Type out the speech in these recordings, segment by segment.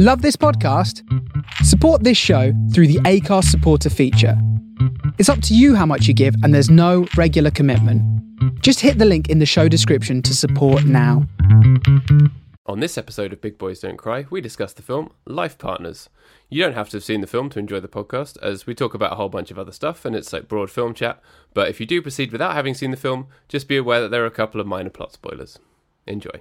Love this podcast? Support this show through the Acast supporter feature. It's up to you how much you give, and there's no regular commitment. Just hit the link in the show description to support now. On this episode of Big Boys Don't Cry, we discuss the film Life Partners. You don't have to have seen the film to enjoy the podcast, as we talk about a whole bunch of other stuff and it's like broad film chat. But if you do proceed without having seen the film, just be aware that there are a couple of minor plot spoilers. Enjoy.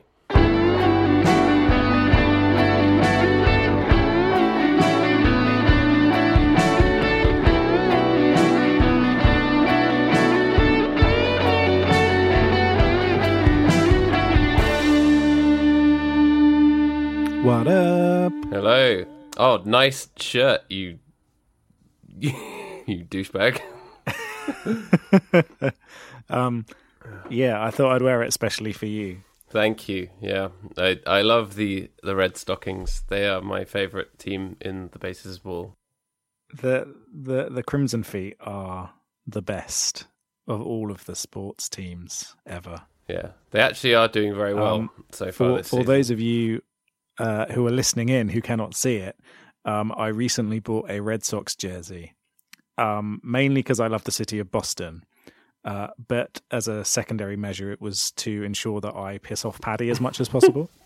What up? Hello. Oh, nice shirt, you. you douchebag. Um, yeah, I thought I'd wear it especially for you. Thank you. Yeah, I I love the the red stockings. They are my favorite team in the bases ball. The the the Crimson Feet are the best of all of the sports teams ever. Yeah, they actually are doing very well Um, so far For for those of you uh, who are listening in who cannot see it, um, I recently bought a Red Sox jersey, um, mainly because I love the city of Boston. Uh, but as a secondary measure, it was to ensure that I piss off Paddy as much as possible.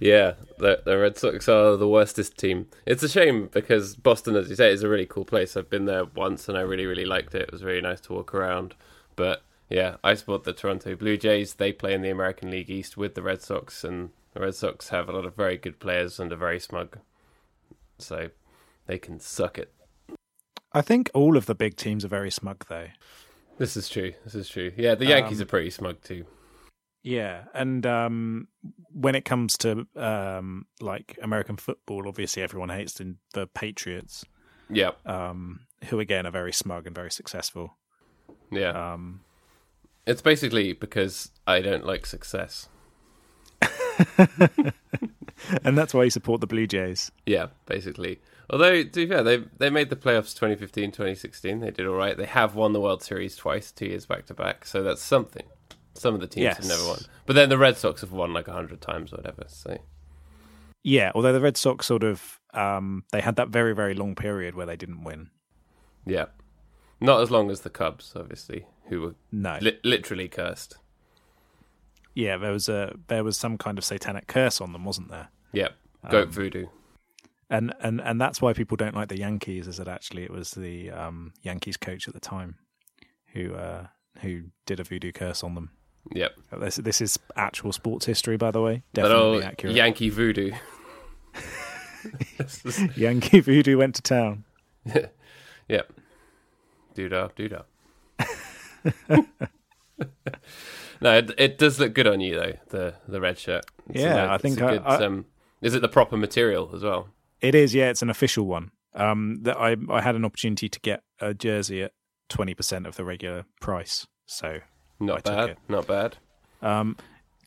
Yeah, the, the Red Sox are the worstest team. It's a shame because Boston, as you say, is a really cool place. I've been there once and I really, really liked it. It was really nice to walk around. But yeah, I support the Toronto Blue Jays. They play in the American League East with the Red Sox, and the Red Sox have a lot of very good players and are very smug. So they can suck it. I think all of the big teams are very smug, though. This is true. This is true. Yeah, the Yankees Um, are pretty smug too. Yeah, and um, when it comes to um, like American football, obviously everyone hates the, the Patriots, Yeah, um, who again are very smug and very successful. yeah. Um, It's basically because I don't like success. and that's why you support the Blue Jays. Yeah, basically. Although, to be fair, they they made the playoffs 2015, 2016. They did all right. They have won the World Series twice, two years back to back. So that's something. Some of the teams have never won. But then the Red Sox have won like 100 times or whatever. So, Yeah, although the Red Sox sort of um, they had that very very long period where they didn't win. yeah. Not as long as the Cubs, obviously, who were No, li- literally cursed. Yeah, there was a there was some kind of satanic curse on them, wasn't there? Yeah. Goat Um, voodoo. And and and that's why people don't like the Yankees. Is that actually it was the um, Yankees coach at the time who uh, who did a voodoo curse on them. Yep. This this is actual sports history, by the way. That Definitely accurate. Yankee voodoo. Yankee voodoo went to town. yep. Doodah, doodah. no, it, it does look good on you though. The the red shirt. It's Yeah, nice- I think a I- good, I- um, is it the proper material as well? It is, yeah. It's an official one. Um, that I I had an opportunity to get a jersey at twenty percent of the regular price. So, Not I took bad. it. Not bad. um,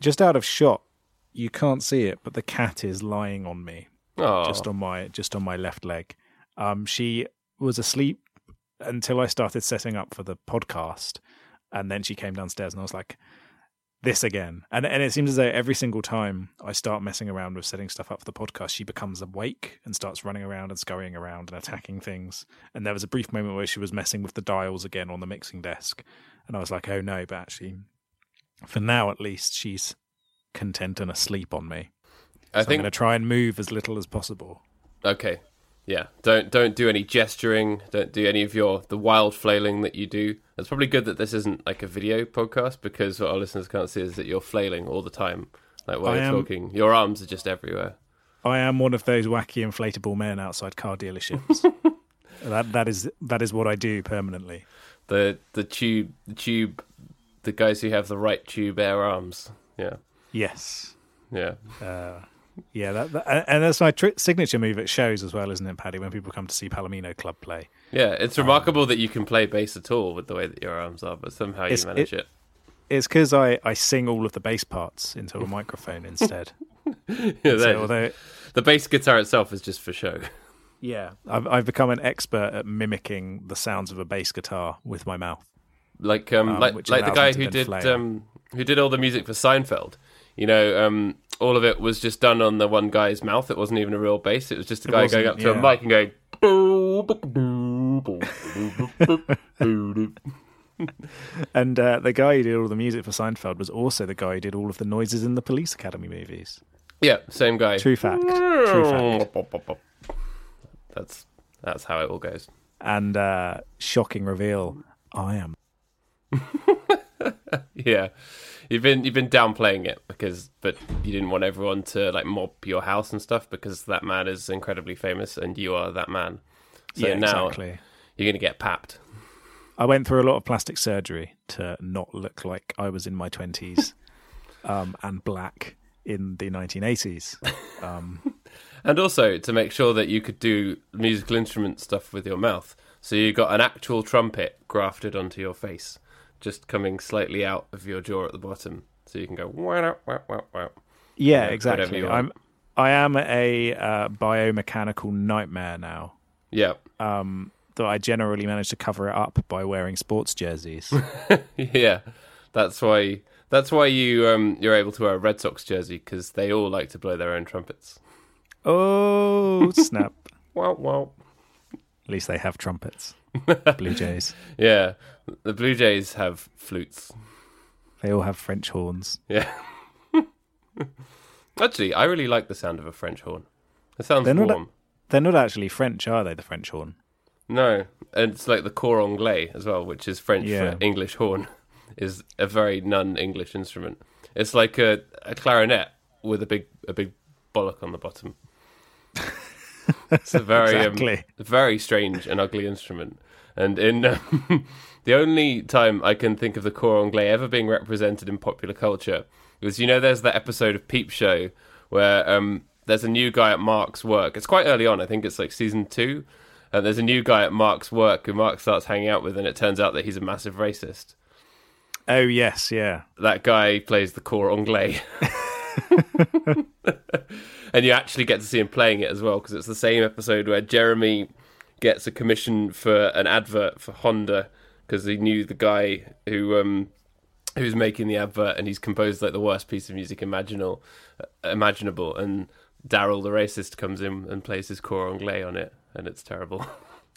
just out of shot, you can't see it, but the cat is lying on me, Oh, just on my just on my left leg. Um, she was asleep until I started setting up for the podcast, and then she came downstairs, and I was like, "This again." And and it seems as though every single time I start messing around with setting stuff up for the podcast, she becomes awake and starts running around and scurrying around and attacking things. And there was a brief moment where she was messing with the dials again on the mixing desk, and I was like, "Oh no!" But actually, for now at least, she's content and asleep on me. I So I'm going to try and move as little as possible. okay. Yeah, don't don't do any gesturing. Don't do any of your the wild flailing that you do. It's probably good that this isn't like a video podcast because what our listeners can't see is that you're flailing all the time. Like while I you're am- talking, your arms are just everywhere. I am one of those wacky inflatable men outside car dealerships. that that is that is what I do permanently. The the tube the tube the guys who have the right tube air arms. Yeah. Yes. Yeah. Uh, yeah, that, that, and that's my tri- signature move at shows as well, isn't it, Paddy? When people come to see Palomino Club play, Yeah, it's remarkable that you can play bass at all with the way that your arms are, but somehow you manage it. it's because I, I sing all of the bass parts into a microphone instead. Yeah, so although, the bass guitar itself is just for show. yeah, I've I've become an expert at mimicking the sounds of a bass guitar with my mouth. Like um, Um, like like the guy who did um who did all the music for Seinfeld. You know, um all of it was just done on the one guy's mouth. It wasn't even a real bass. It was just a guy going up to yeah. a mic and going. And uh, the guy who did all the music for Seinfeld was also the guy who did all of the noises in the Police Academy movies. Yeah, same guy. True fact. True fact. That's that's how it all goes. And uh, shocking reveal: I am. Yeah, you've been you've been downplaying it because, but you didn't want everyone to like mob your house and stuff because that man is incredibly famous and you are that man. So yeah, now exactly. you're gonna get papped. I went through a lot of plastic surgery to not look like I was in my twenties um, and black in the 1980s. Um, And also to make sure that you could do musical instrument stuff with your mouth. So you got an actual trumpet grafted onto your face, just coming slightly out of your jaw at the bottom. So you can go wow wow wow wow. yeah, exactly. I'm. I am a uh, biomechanical nightmare now. Yeah. Um, though I generally manage to cover it up by wearing sports jerseys. yeah. That's why that's why you um you're able to wear a Red Sox jersey because they all like to blow their own trumpets. oh snap! Wow wow. At least they have trumpets. Blue Jays. Yeah. The Blue Jays have flutes. They all have French horns. Yeah. Actually, I really like the sound of a French horn. It sounds They're not warm. They're not actually French, are they? The French horn. No, and it's like the cor anglais as well, which is French Yeah. for English horn, is a very non-English instrument. It's like a, a clarinet with a big a big bollock on the bottom. It's a very Exactly. um, very strange and ugly instrument. And in um, the only time I can think of the cor anglais ever being represented in popular culture was you know there's that episode of Peep Show where um, there's a new guy at Mark's work. It's quite early on. I think it's like season two. And there's a new guy at Mark's work who Mark starts hanging out with, and it turns out that he's a massive racist. Oh yes, yeah. That guy plays the cor anglais. and you actually get to see him playing it as well because it's the same episode where Jeremy gets a commission for an advert for Honda because he knew the guy who um who's making the advert and he's composed like the worst piece of music imaginable imaginable and Daryl the racist comes in and plays his cor anglais on it and it's terrible.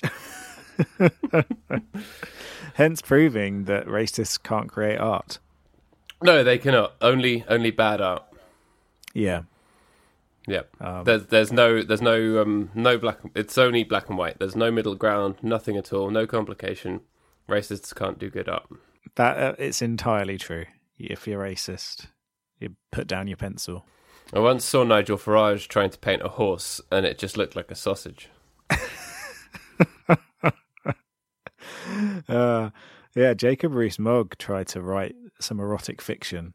Hence proving that racists can't create art. no, they cannot. Only only bad art. Yeah. Yeah. Um, there's there's no there's no um no black it's only black and white. There's no middle ground, nothing at all, no complication. Racists can't do good art. That uh, it's entirely true. If you're racist, you put down your pencil. I once saw Nigel Farage trying to paint a horse and it just looked like a sausage. Uh, yeah, Jacob Rees-Mogg tried to write some erotic fiction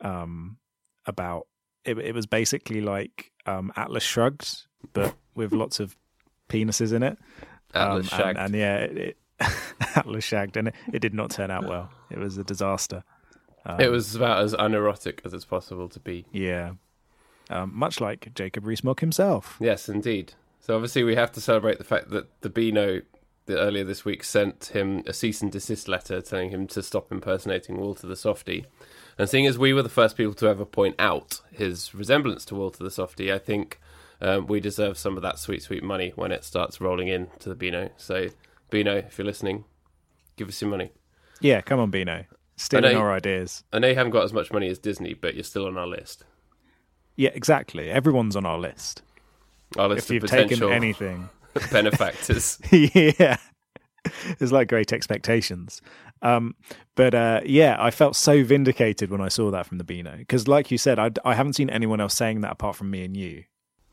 um, about. It, it was basically like um, Atlas Shrugged, but with lots of penises in it. Atlas Um, shagged. and, and yeah, it, it, Atlas shagged, and it, it did not turn out well. It was a disaster. Um, it was about as unerotic as it's possible to be. yeah, um, much like Jacob Rees-Mogg himself. Yes, indeed. So obviously we have to celebrate the fact that the Beano that earlier this week sent him a cease and desist letter telling him to stop impersonating Walter the Softy. And seeing as we were the first people to ever point out his resemblance to Walter the Softy, I think um, we deserve some of that sweet, sweet money when it starts rolling in to the Beano. So, Beano, if you're listening, give us your money. Yeah, come on, Beano, stealing our ideas. I know you haven't got as much money as Disney, but you're still on our list. Yeah, exactly. Everyone's on our list. Our list if of you've potential taken anything. benefactors. yeah. It's like great expectations. Um, but uh, yeah, I felt so vindicated when I saw that from the Beano. Because, like you said, I, I haven't seen anyone else saying that apart from me and you.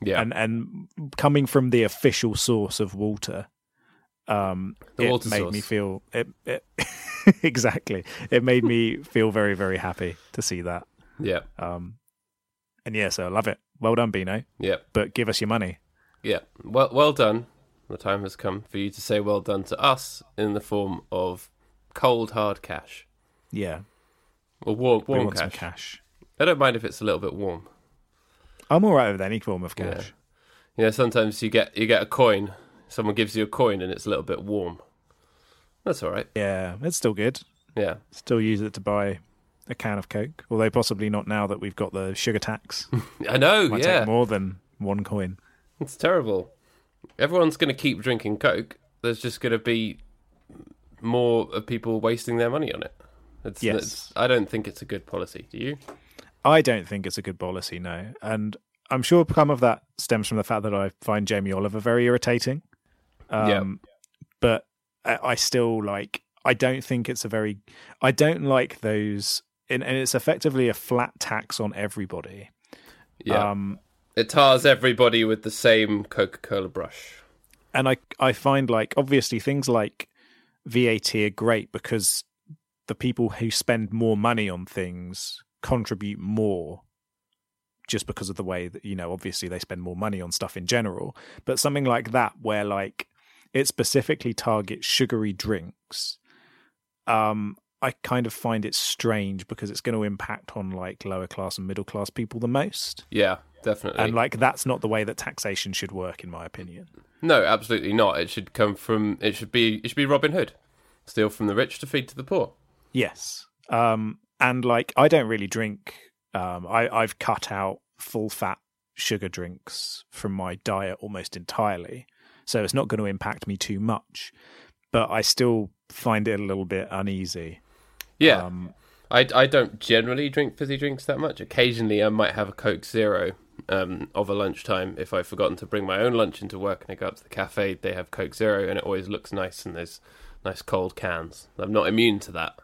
Yeah. And and coming from the official source of Walter, um, it made source. me feel it, it exactly. It made me feel very very happy to see that. yeah. Um, and yeah, so I love it. Well done, Beano. Yeah. But give us your money. Yeah, well, well done. The time has come for you to say well done to us in the form of cold hard cash Yeah, or warm, warm cash. cash. I don't mind if it's a little bit warm. I'm all right with any form of Yeah. cash. You know, sometimes you get you get a coin. Someone gives you a coin and it's a little bit warm. That's all right. Yeah, it's still good. Yeah, Still use it to buy a can of Coke. Although possibly not now that we've got the sugar tax. I know, Might yeah. take more than one coin. It's terrible. Everyone's going to keep drinking Coke. There's just going to be more of people wasting their money on it. It's, Yes. it's- I don't think it's a good policy. Do you? I don't think it's a good policy, no. And I'm sure some of that stems from the fact that I find Jamie Oliver very irritating. Um, But I, I still like, I don't think it's a very, I don't like those, and, and it's effectively a flat tax on everybody. Yeah. Um, it tars everybody with the same Coca-Cola brush. and I I find like obviously things like VAT are great because the people who spend more money on things contribute more just because of the way that you know obviously they spend more money on stuff in general. But something like that where like it specifically targets sugary drinks um I kind of find it strange because it's going to impact on like lower class and middle class people the most. Yeah, definitely. and like that's not the way that taxation should work in my opinion no, absolutely not. It should come from. It should be. It should be Robin Hood. Steal from the rich to feed to the poor. Yes. Um, and like I don't really drink. Um, I I've cut out full fat sugar drinks from my diet almost entirely, so it's not going to impact me too much. But I still find it a little bit uneasy. Yeah, Um, I, I don't generally drink fizzy drinks that much. Occasionally, I might have a Coke Zero um, of a lunchtime if I've forgotten to bring my own lunch into work and I go up to the cafe. They have Coke Zero and it always looks nice and there's nice cold cans. I'm not immune to that,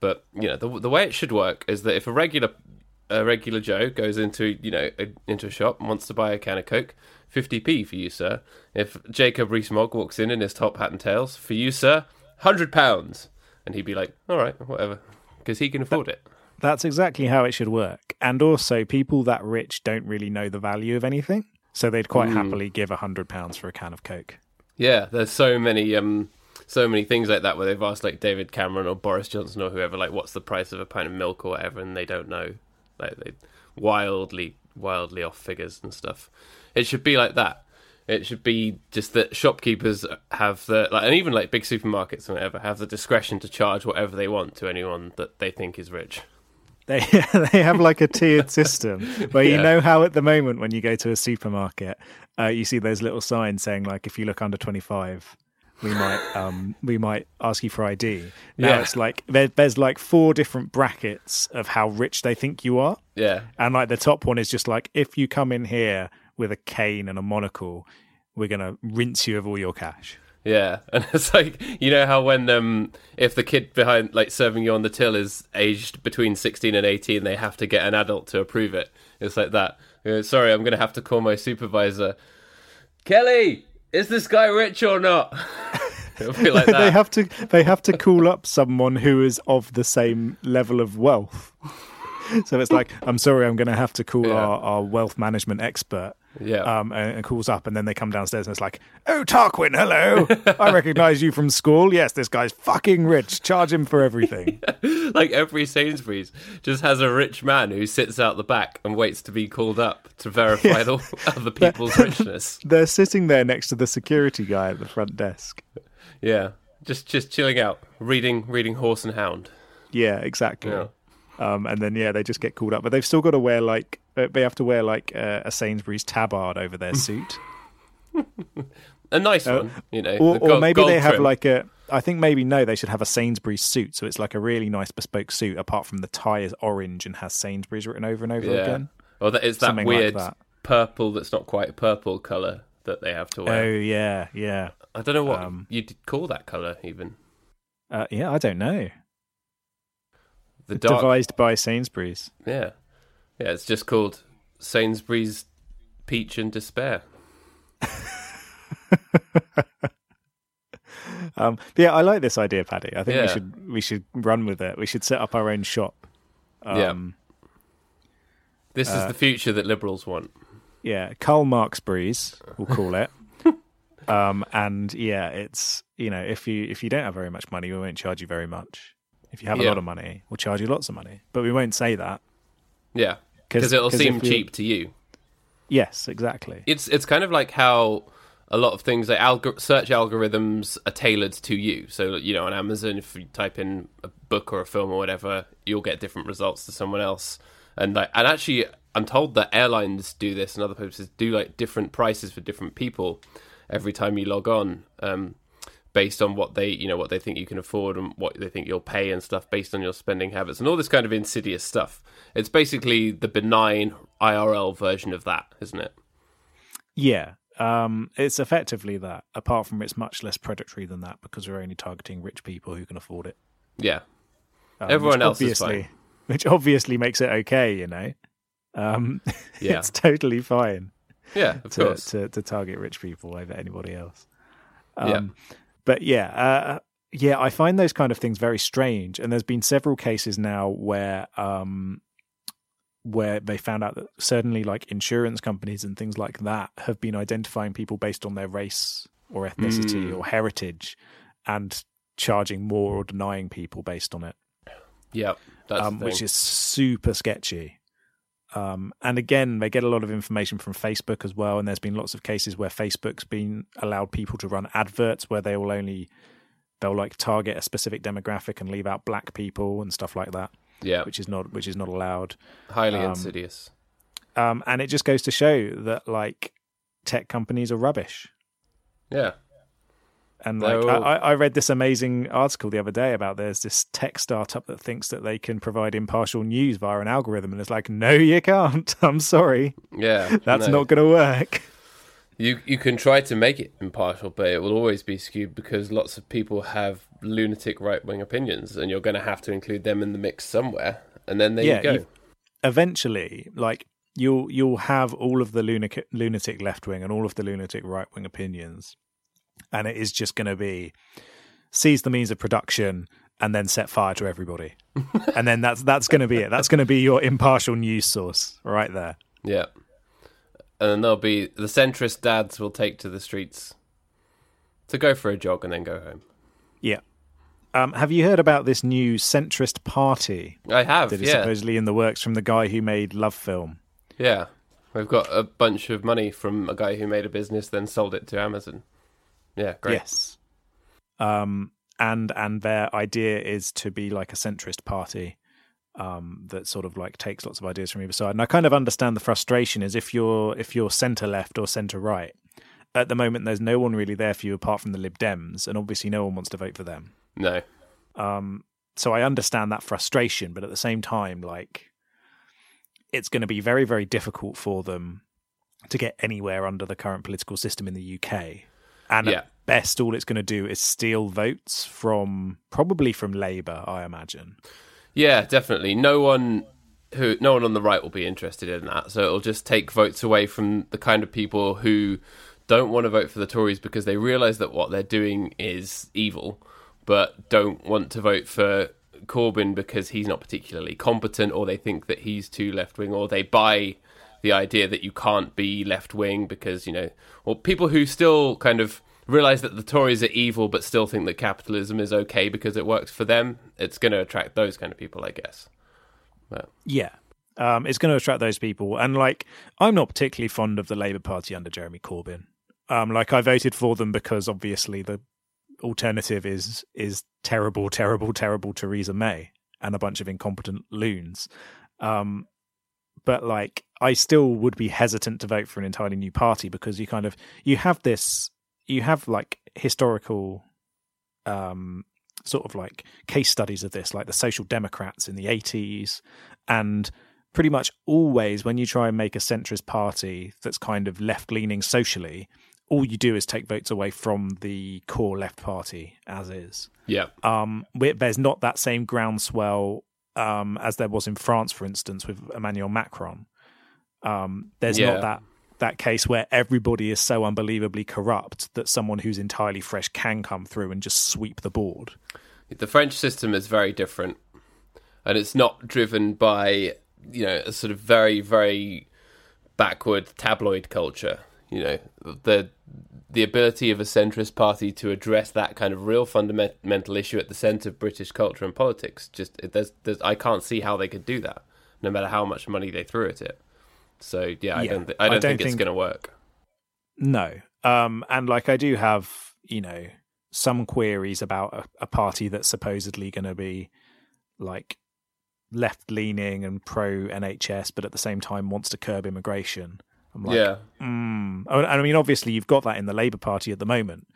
but you know the the way it should work is that if a regular a regular Joe goes into you know a, into a shop and wants to buy a can of Coke, 50p for you, sir. If Jacob Rees-Mogg walks in in his top hat and tails, for you, sir, hundred pounds, and he'd be like, all right, whatever, because he can afford it. that's exactly how it should work. And also, people that rich don't really know the value of anything, so they'd quite happily give a hundred pounds for a can of Coke. Yeah, there's so many um so many things like that where they've asked like David Cameron or Boris Johnson or whoever like what's the price of a pint of milk or whatever and they don't know. Like they wildly wildly off figures and stuff. It should be like that. It should be just that shopkeepers have the like and even like big supermarkets and whatever have the discretion to charge whatever they want to anyone that they think is rich. They they have like a tiered system where you know how at the moment when you go to a supermarket, uh, you see those little signs saying like if you look under twenty five, we might um we might ask you for ID. Now Yeah. it's like there, there's like four different brackets of how rich they think you are, Yeah. and like the top one is just like if you come in here with a cane and a monocle, we're gonna rinse you of all your cash. Yeah, and it's like you know how when um if the kid behind like serving you on the till is aged between sixteen and eighteen, they have to get an adult to approve it. It's like that. Uh, Sorry, I'm gonna have to call my supervisor. Kelly, is this guy rich or not? It'll be like they have to they have to call up someone who is of the same level of wealth. So it's like, I'm sorry, I'm going to have to call Yeah. our, our wealth management expert. Yeah. Um, and, and calls up, and then they come downstairs, and it's like, "Oh, Tarquin, hello! I recognise you from school. Yes, this guy's fucking rich. Charge him for everything." like every Sainsbury's just has a rich man who sits out the back and waits to be called up to verify the other people's richness. They're sitting there next to the security guy at the front desk. Yeah, just just chilling out, reading reading Horse and Hound. Yeah, exactly. Yeah. Um, and then yeah, they just get called up, but they've still got to wear like uh, they have to wear like uh, a Sainsbury's tabard over their suit. A nice one, you know. Uh, or, or maybe they have trim. like a i think maybe no they should have a sainsbury's suit so it's like a really nice bespoke suit apart from the tie is orange and has sainsbury's written over and over yeah. again Or that it's that Something like weird that. purple that's not quite a purple color that they have to wear. oh yeah yeah I don't know what um, you'd call that color even. uh, yeah i don't know The dark. devised by sainsbury's Yeah, yeah. It's just called Sainsbury's Peach and Despair. um yeah i like this idea paddy i think we should we should run with it we should set up our own shop Yeah. um This Uh, is the future that liberals want. yeah karl Marx breeze, we'll call it um and yeah it's you know if you if you don't have very much money we won't charge you very much if you have a Yeah. lot of money we'll charge you lots of money but we won't say that Yeah, because it'll 'cause seem cheap to you. yes exactly It's it's kind of like how a lot of things like algor- search algorithms are tailored to you. So you know, on Amazon, if you type in a book or a film or whatever, you'll get different results to someone else. And like, and actually, I'm told that airlines do this and other places do like different prices for different people every time you log on, um, based on what they you know what they think you can afford and what they think you'll pay and stuff based on your spending habits and all this kind of insidious stuff. It's basically the benign IRL version of that, isn't it? Yeah, um, it's effectively that. Apart from it's much less predatory than that because we're only targeting rich people who can afford it. Yeah, Um, Everyone else is fine. which obviously makes it okay. You know, um, Yeah. it's totally fine yeah, of to, course. to to target rich people over anybody else. Yeah. But yeah, uh, yeah, I find those kind of things very strange. And there's been several cases now where um, where they found out that certainly like insurance companies and things like that have been identifying people based on their race or ethnicity Mm. or heritage and charging more or denying people based on it Yeah, um, which is super sketchy. Um, and again, they get a lot of information from Facebook as well. And there's been lots of cases where Facebook's been allowed people to run adverts where they will only they'll like target a specific demographic and leave out black people and stuff like that, yeah which is not which is not allowed. highly um, insidious. Um, and it just goes to show that like tech companies are rubbish. Yeah, And like I, I read this amazing article the other day about there's this tech startup that thinks that they can provide impartial news via an algorithm, and it's like, no, you can't. I'm sorry, yeah. that's no. not going to work. You you can try to make it impartial, but it will always be skewed because lots of people have lunatic right wing opinions, and you're going to have to include them in the mix somewhere. And then there Yeah, you go. you- Eventually, like you'll you'll have all of the lunatic lunatic left wing and all of the lunatic right wing opinions, and it is just going to be seize the means of production and then set fire to everybody, and then that's that's going to be it. That's going to be your impartial news source right there. Yeah. And then there'll be the centrist dads will take to the streets to go for a jog and then go home. Yeah. Um, have you heard about this new centrist party I have, that is yeah. supposedly in the works from the guy who made LoveFilm? Yeah. We've got a bunch of money from a guy who made a business, then sold it to Amazon. Yeah, great. Yes. Um, and and their idea is to be like a centrist party um, that sort of like takes lots of ideas from either side. And I kind of understand the frustration is if you're if you're centre left or centre right. At the moment, there's no one really there for you apart from the Lib Dems, and obviously, no one wants to vote for them. No. Um, so I understand that frustration, but at the same time, like it's going to be very, very difficult for them to get anywhere under the current political system in the UK. And Yeah. at best, all it's going to do is steal votes from probably from Labour, I imagine. Yeah, definitely. No one who no one on the right will be interested in that. So it'll just take votes away from the kind of people who don't want to vote for the Tories because they realise that what they're doing is evil, but don't want to vote for Corbyn because he's not particularly competent, or they think that he's too left wing, or they buy the idea that you can't be left wing because you know, or people who still kind of realize that the Tories are evil but still think that capitalism is okay because it works for them. It's going to attract those kind of people, I guess. But, Yeah. Um, it's going to attract those people. And like, I'm not particularly fond of the Labour Party under Jeremy Corbyn. Um, like, I voted for them because obviously the alternative is is terrible, terrible, terrible Theresa May and a bunch of incompetent loons. Um, but like, I still would be hesitant to vote for an entirely new party because you kind of you have this you have like historical um sort of like case studies of this like the social democrats in the 80s and pretty much always when you try and make a centrist party that's kind of left leaning socially all you do is take votes away from the core left party as is. Yeah, um, there's not that same groundswell um, as there was in France, for instance, with Emmanuel Macron. Um, there's Yeah. not that that case where everybody is so unbelievably corrupt that someone who's entirely fresh can come through and just sweep the board. the French system is very different, and it's not driven by you know a sort of very very backward tabloid culture. You know the the ability of a centrist party to address that kind of real fundamental issue at the centre of British culture and politics. Just there's, there's I can't see how they could do that, no matter how much money they threw at it. So yeah, I don't th- I don't I don't think, it's going to work. No. Um, and like I do have, you know, some queries about a, a party that's supposedly going to be like left leaning and pro NHS, but at the same time wants to curb immigration. I'm like, yeah. mm. I mean, obviously you've got that in the Labour Party at the moment,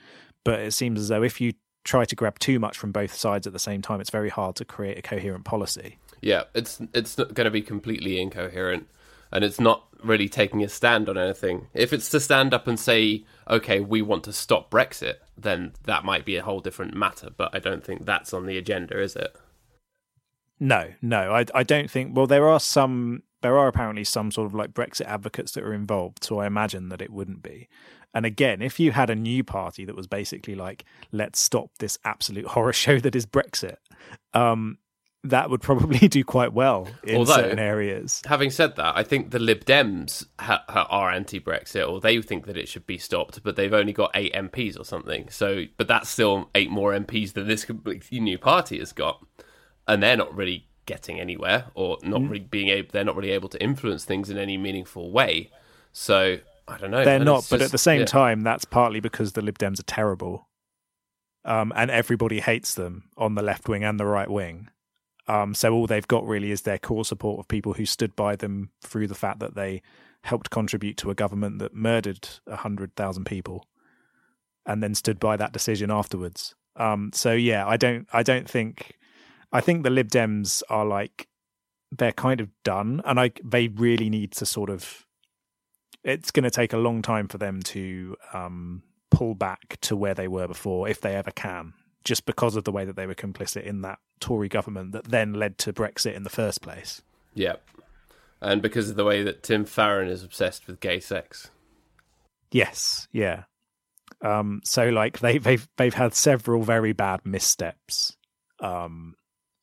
but it seems as though if you try to grab too much from both sides at the same time, it's very hard to create a coherent policy. Yeah, it's it's not going to be completely incoherent, and it's not really taking a stand on anything. If it's to stand up and say, "Okay, we want to stop Brexit," then that might be a whole different matter. But I don't think that's on the agenda, is it? No, no, I I don't think. Well, there are some. There are apparently some sort of like Brexit advocates that are involved, so I imagine that it wouldn't be. And again, if you had a new party that was basically like, let's stop this absolute horror show that is Brexit, um, that would probably do quite well in Although, certain areas. Having said that, I think the Lib Dems ha- ha- are anti-Brexit, or they think that it should be stopped, but they've only got eight MPs or something. So, but that's still eight more MPs than this completely new party has got, and they're not really getting anywhere, or not mm. really being able. They're not really able to influence things in any meaningful way. So, I don't know. They're and not, but just, at the same yeah. time, that's partly because the Lib Dems are terrible, um, and everybody hates them on the left wing and the right wing. Um, so all they've got really is their core support of people who stood by them through the fact that they helped contribute to a government that murdered a hundred thousand people, and then stood by that decision afterwards. Um, so yeah, I don't, I don't think, I think the Lib Dems are like they're kind of done, and I they really need to sort of. It's going to take a long time for them to um, pull back to where they were before, if they ever can just because of the way that they were complicit in that Tory government that then led to Brexit in the first place. Yeah. And because of the way that Tim Farron is obsessed with gay sex. Yes, yeah. Um, so like they they've they've had several very bad missteps um,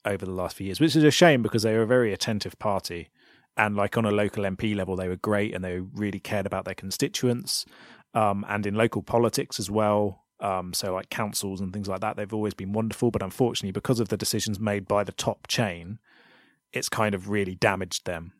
over the last few years, which is a shame because they were a very attentive party. And like on a local MP level, they were great and they really cared about their constituents. Um, and in local politics as well, um, so like councils and things like that, they've always been wonderful, but unfortunately, because of the decisions made by the top chain, it's kind of really damaged them.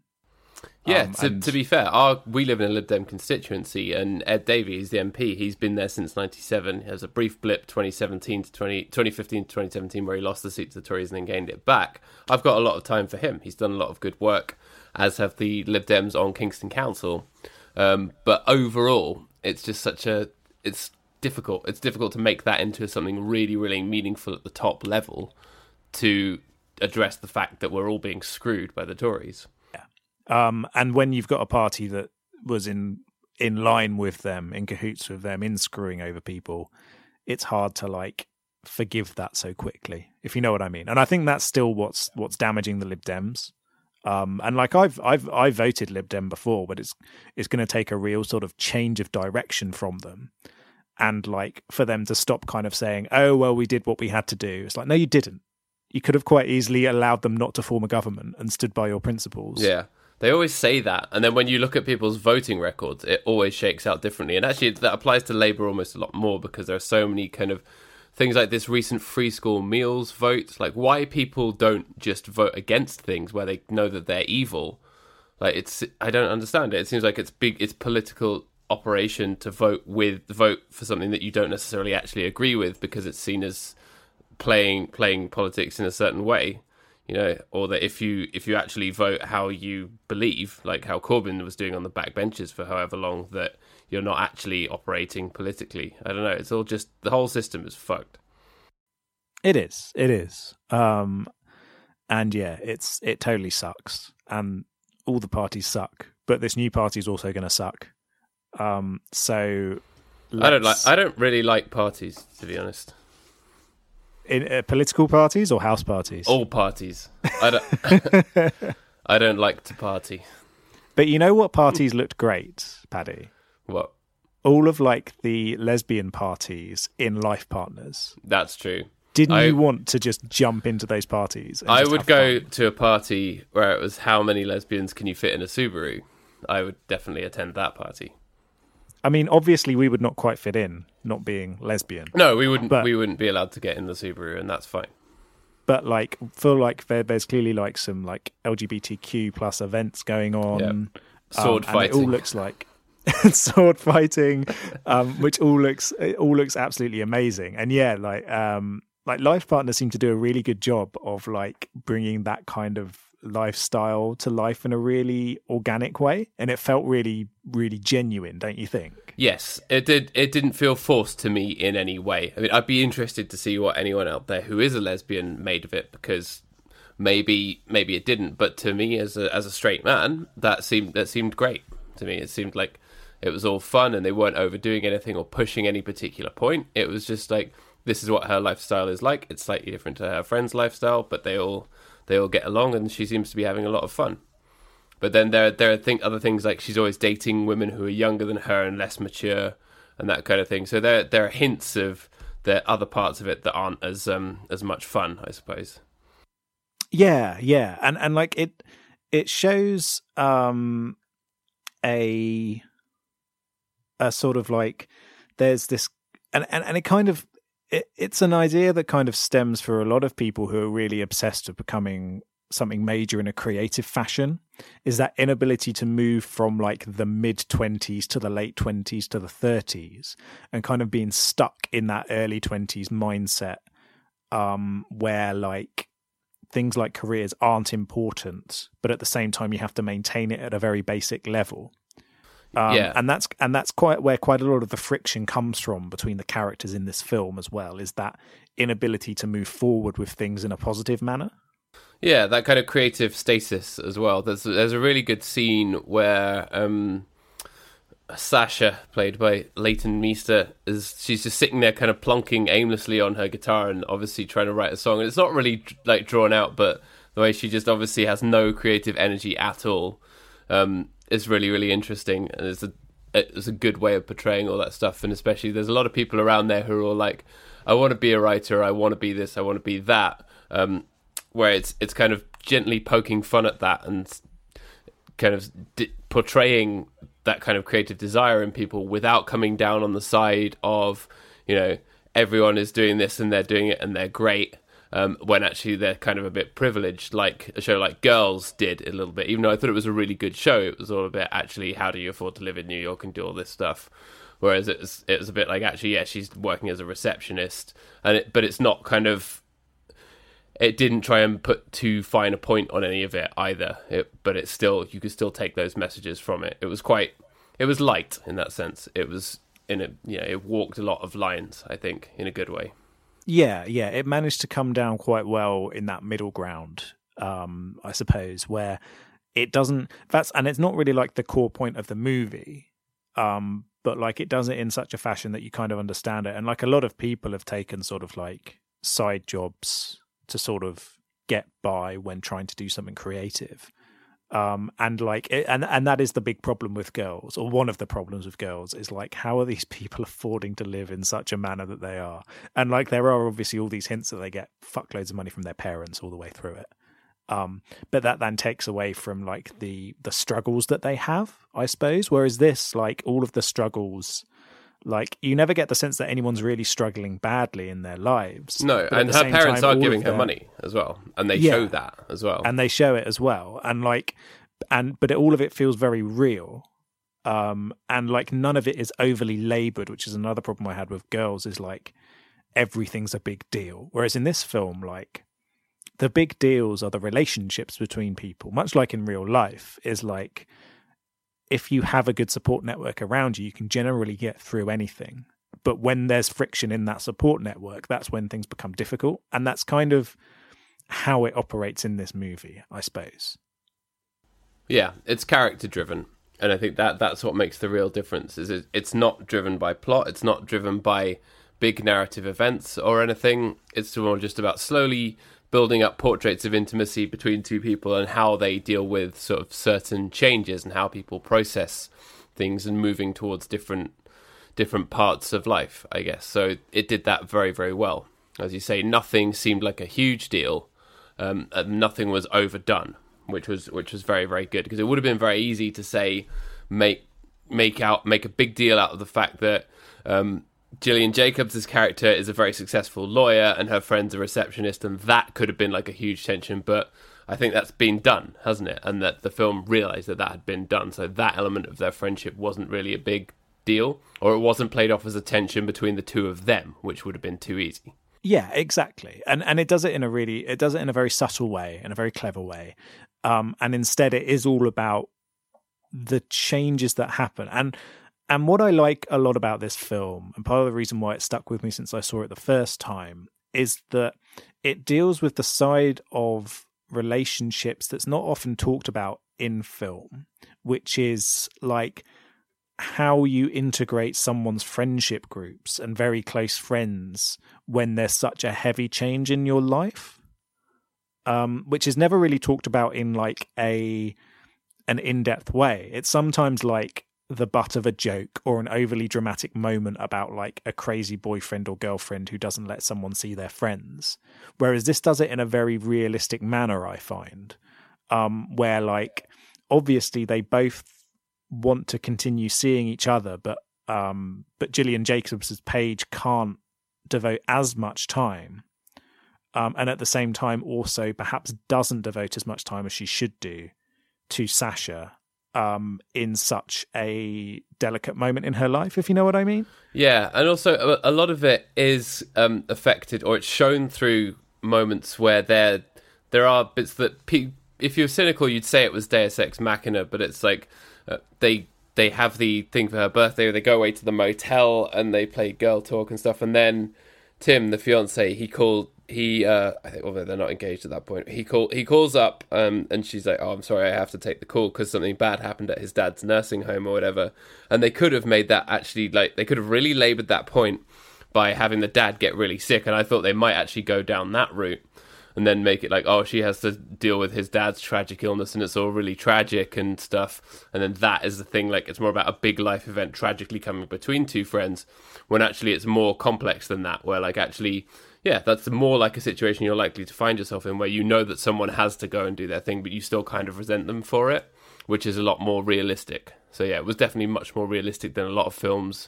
Yeah, um, to, and... to, be fair, our, we live in a Lib Dem constituency, and Ed Davey is the MP. He's been there since '97. He has a brief blip 2017 to 20, 2015 to 2017 where he lost the seat to the Tories and then gained it back. I've got a lot of time for him. He's done a lot of good work, as have the Lib Dems on Kingston Council. Um, but overall, it's just such a it's difficult. It's difficult to make that into something really, really meaningful at the top level to address the fact that we're all being screwed by the Tories. Um, and when you've got a party that was in in line with them, in cahoots with them, in screwing over people, it's hard to like forgive that so quickly, if you know what I mean. And I think that's still what's what's damaging the Lib Dems. Um, and like I've I've I voted Lib Dem before, but it's it's going to take a real sort of change of direction from them and like for them to stop kind of saying, "Oh well, we did what we had to do." It's like, no, you didn't. You could have quite easily allowed them not to form a government and stood by your principles. Yeah. They always say that, and then when you look at people's voting records, it always shakes out differently. And actually, that applies to Labour almost a lot more because there are so many kind of things like this recent free school meals vote. Like, why people don't just vote against things where they know that they're evil. Like, it's I don't understand it. It seems like it's big. It's political operation to vote with vote for something that you don't necessarily actually agree with because it's seen as playing playing politics in a certain way you know or that if you if you actually vote how you believe like how Corbyn was doing on the back benches for however long that you're not actually operating politically. I don't know. It's all just the whole system is fucked. It is. It is. Um and yeah it's it totally sucks. And all the parties suck but this new party is also going to suck. Um, so I don't like. I don't really like parties, to be honest. In uh, political parties or house parties? All parties. I don't. I don't like to party. But you know what parties looked great, Paddy? What? All of like the lesbian parties in Life Partners. That's true. Didn't I, you want to just jump into those parties? I would go fun? to a party where it was how many lesbians can you fit in a Subaru? I would definitely attend that party. I mean, obviously, we would not quite fit in, not being lesbian. No, we wouldn't. But, we wouldn't be allowed to get in the Subaru, and that's fine. But like, feel like there, there's clearly like some like LGBTQ plus events going on. Sword um, fighting. it all looks like sword fighting, um, which all looks it all looks absolutely amazing. And yeah, like um, like Life Partners seem to do a really good job of like bringing that kind of lifestyle to life in a really organic way, and it felt really really genuine, don't you think? Yes, it did. It didn't feel forced to me in any way. I mean, I'd be interested to see what anyone out there who is a lesbian made of it because maybe maybe it didn't. But to me, as a as a straight man, that seemed that seemed great to me. It seemed like it was all fun and they weren't overdoing anything or pushing any particular point. It was just like this is what her lifestyle is like. It's slightly different to her friend's lifestyle, but they all they all get along and she seems to be having a lot of fun. But then there there are think other things like she's always dating women who are younger than her and less mature and that kind of thing. So there there are hints of the other parts of it that aren't as um as much fun, I suppose. Yeah, yeah. And and like it it shows um a a sort of like there's this and and, and it kind of it, it's an idea that kind of stems for a lot of people who are really obsessed with becoming something major in a creative fashion is that inability to move from like the mid 20s to the late 20s to the 30s and kind of being stuck in that early 20s mindset um where like things like careers aren't important but at the same time you have to maintain it at a very basic level um, yeah, and that's and that's quite where quite a lot of the friction comes from between the characters in this film as well. Is that inability to move forward with things in a positive manner? Yeah, that kind of creative stasis as well. There's there's a really good scene where um, Sasha, played by Leighton Meester, is she's just sitting there, kind of plonking aimlessly on her guitar and obviously trying to write a song. And it's not really like drawn out, but the way she just obviously has no creative energy at all. Um, is really really interesting, and it's a it's a good way of portraying all that stuff. And especially there's a lot of people around there who are all like, I want to be a writer, I want to be this, I want to be that. Um, where it's it's kind of gently poking fun at that and kind of di- portraying that kind of creative desire in people without coming down on the side of you know everyone is doing this and they're doing it and they're great um, when actually they're kind of a bit privileged, like a show like Girls did a little bit. Even though I thought it was a really good show, it was all a bit actually how do you afford to live in New York and do all this stuff. Whereas it was it was a bit like actually yeah she's working as a receptionist and it, but it's not kind of it didn't try and put too fine a point on any of it either. It, but it's still you could still take those messages from it. It was quite it was light in that sense. It was in a know it walked a lot of lines I think in a good way. Yeah, yeah, it managed to come down quite well in that middle ground, um, I suppose, where it doesn't. That's and it's not really like the core point of the movie, um, but like it does it in such a fashion that you kind of understand it. And like a lot of people have taken sort of like side jobs to sort of get by when trying to do something creative um and like and and that is the big problem with girls or one of the problems with girls is like how are these people affording to live in such a manner that they are? And like there are obviously all these hints that they get fuckloads of money from their parents all the way through it. Um but that then takes away from like the the struggles that they have i suppose. Whereas this like all of the struggles like you never get the sense that anyone's really struggling badly in their lives. No, and her parents time, are giving her their... money as well, and they yeah, show that as well, and they show it as well, and like, and but it, all of it feels very real, um, and like none of it is overly labored, which is another problem I had with girls. Is like everything's a big deal, whereas in this film, like the big deals are the relationships between people, much like in real life. Is like if you have a good support network around you, you can generally get through anything. But when there's friction in that support network, that's when things become difficult. And that's kind of how it operates in this movie, I suppose. Yeah, it's character driven. And I think that that's what makes the real difference is it, it's not driven by plot, it's not driven by big narrative events or anything. It's more just about slowly building up portraits of intimacy between two people and how they deal with sort of certain changes and how people process things and moving towards different different parts of life i guess. So it did that very very well. As you say nothing seemed like a huge deal. Um, nothing was overdone which was which was very very good because it would have been very easy to say make make out make a big deal out of the fact that um, Gillian Jacobs' character is a very successful lawyer and her friend's a receptionist, and that could have been like a huge tension. But I think that's been done, hasn't it? And that the film realised that that had been done, so that element of their friendship wasn't really a big deal, or it wasn't played off as a tension between the two of them, which would have been too easy. Yeah, exactly. And and it does it in a really it does it in a very subtle way, in a very clever way. Um, and instead it is all about the changes that happen. And and what I like a lot about this film, and part of the reason why it stuck with me since I saw it the first time, is that it deals with the side of relationships that's not often talked about in film, which is like how you integrate someone's friendship groups and very close friends when there's such a heavy change in your life. Um, which is never really talked about in like a an in-depth way. It's sometimes like the butt of a joke or an overly dramatic moment about like a crazy boyfriend or girlfriend who doesn't let someone see their friends. Whereas this does it in a very realistic manner, I find, um, where like obviously they both want to continue seeing each other, but um, but Gillian Jacobs's Paige can't devote as much time. Um, and at the same time, also perhaps doesn't devote as much time as she should do to Sasha um, in such a delicate moment in her life, if you know what I mean. Yeah, and also a, lot of it is um, affected, or it's shown through moments where there there are bits that, pe- if you're cynical, you'd say it was Deus Ex Machina, but it's like uh, they they have the thing for her birthday, they go away to the motel and they play girl talk and stuff, and then Tim, the fiance, he called he uh I think although they're not engaged at that point he call he calls up um and she's like oh I'm sorry I have to take the call because something bad happened at his dad's nursing home or whatever. And they could have made that actually like they could have really labored that point by having the dad get really sick and I thought they might actually go down that route and then make it like oh she has to deal with his dad's tragic illness and it's all really tragic and stuff. And then that is the thing like it's more about a big life event tragically coming between two friends when actually it's more complex than that where like actually yeah, that's more like a situation you're likely to find yourself in where you know that someone has to go and do their thing, but you still kind of resent them for it, which is a lot more realistic. So yeah, it was definitely much more realistic than a lot of films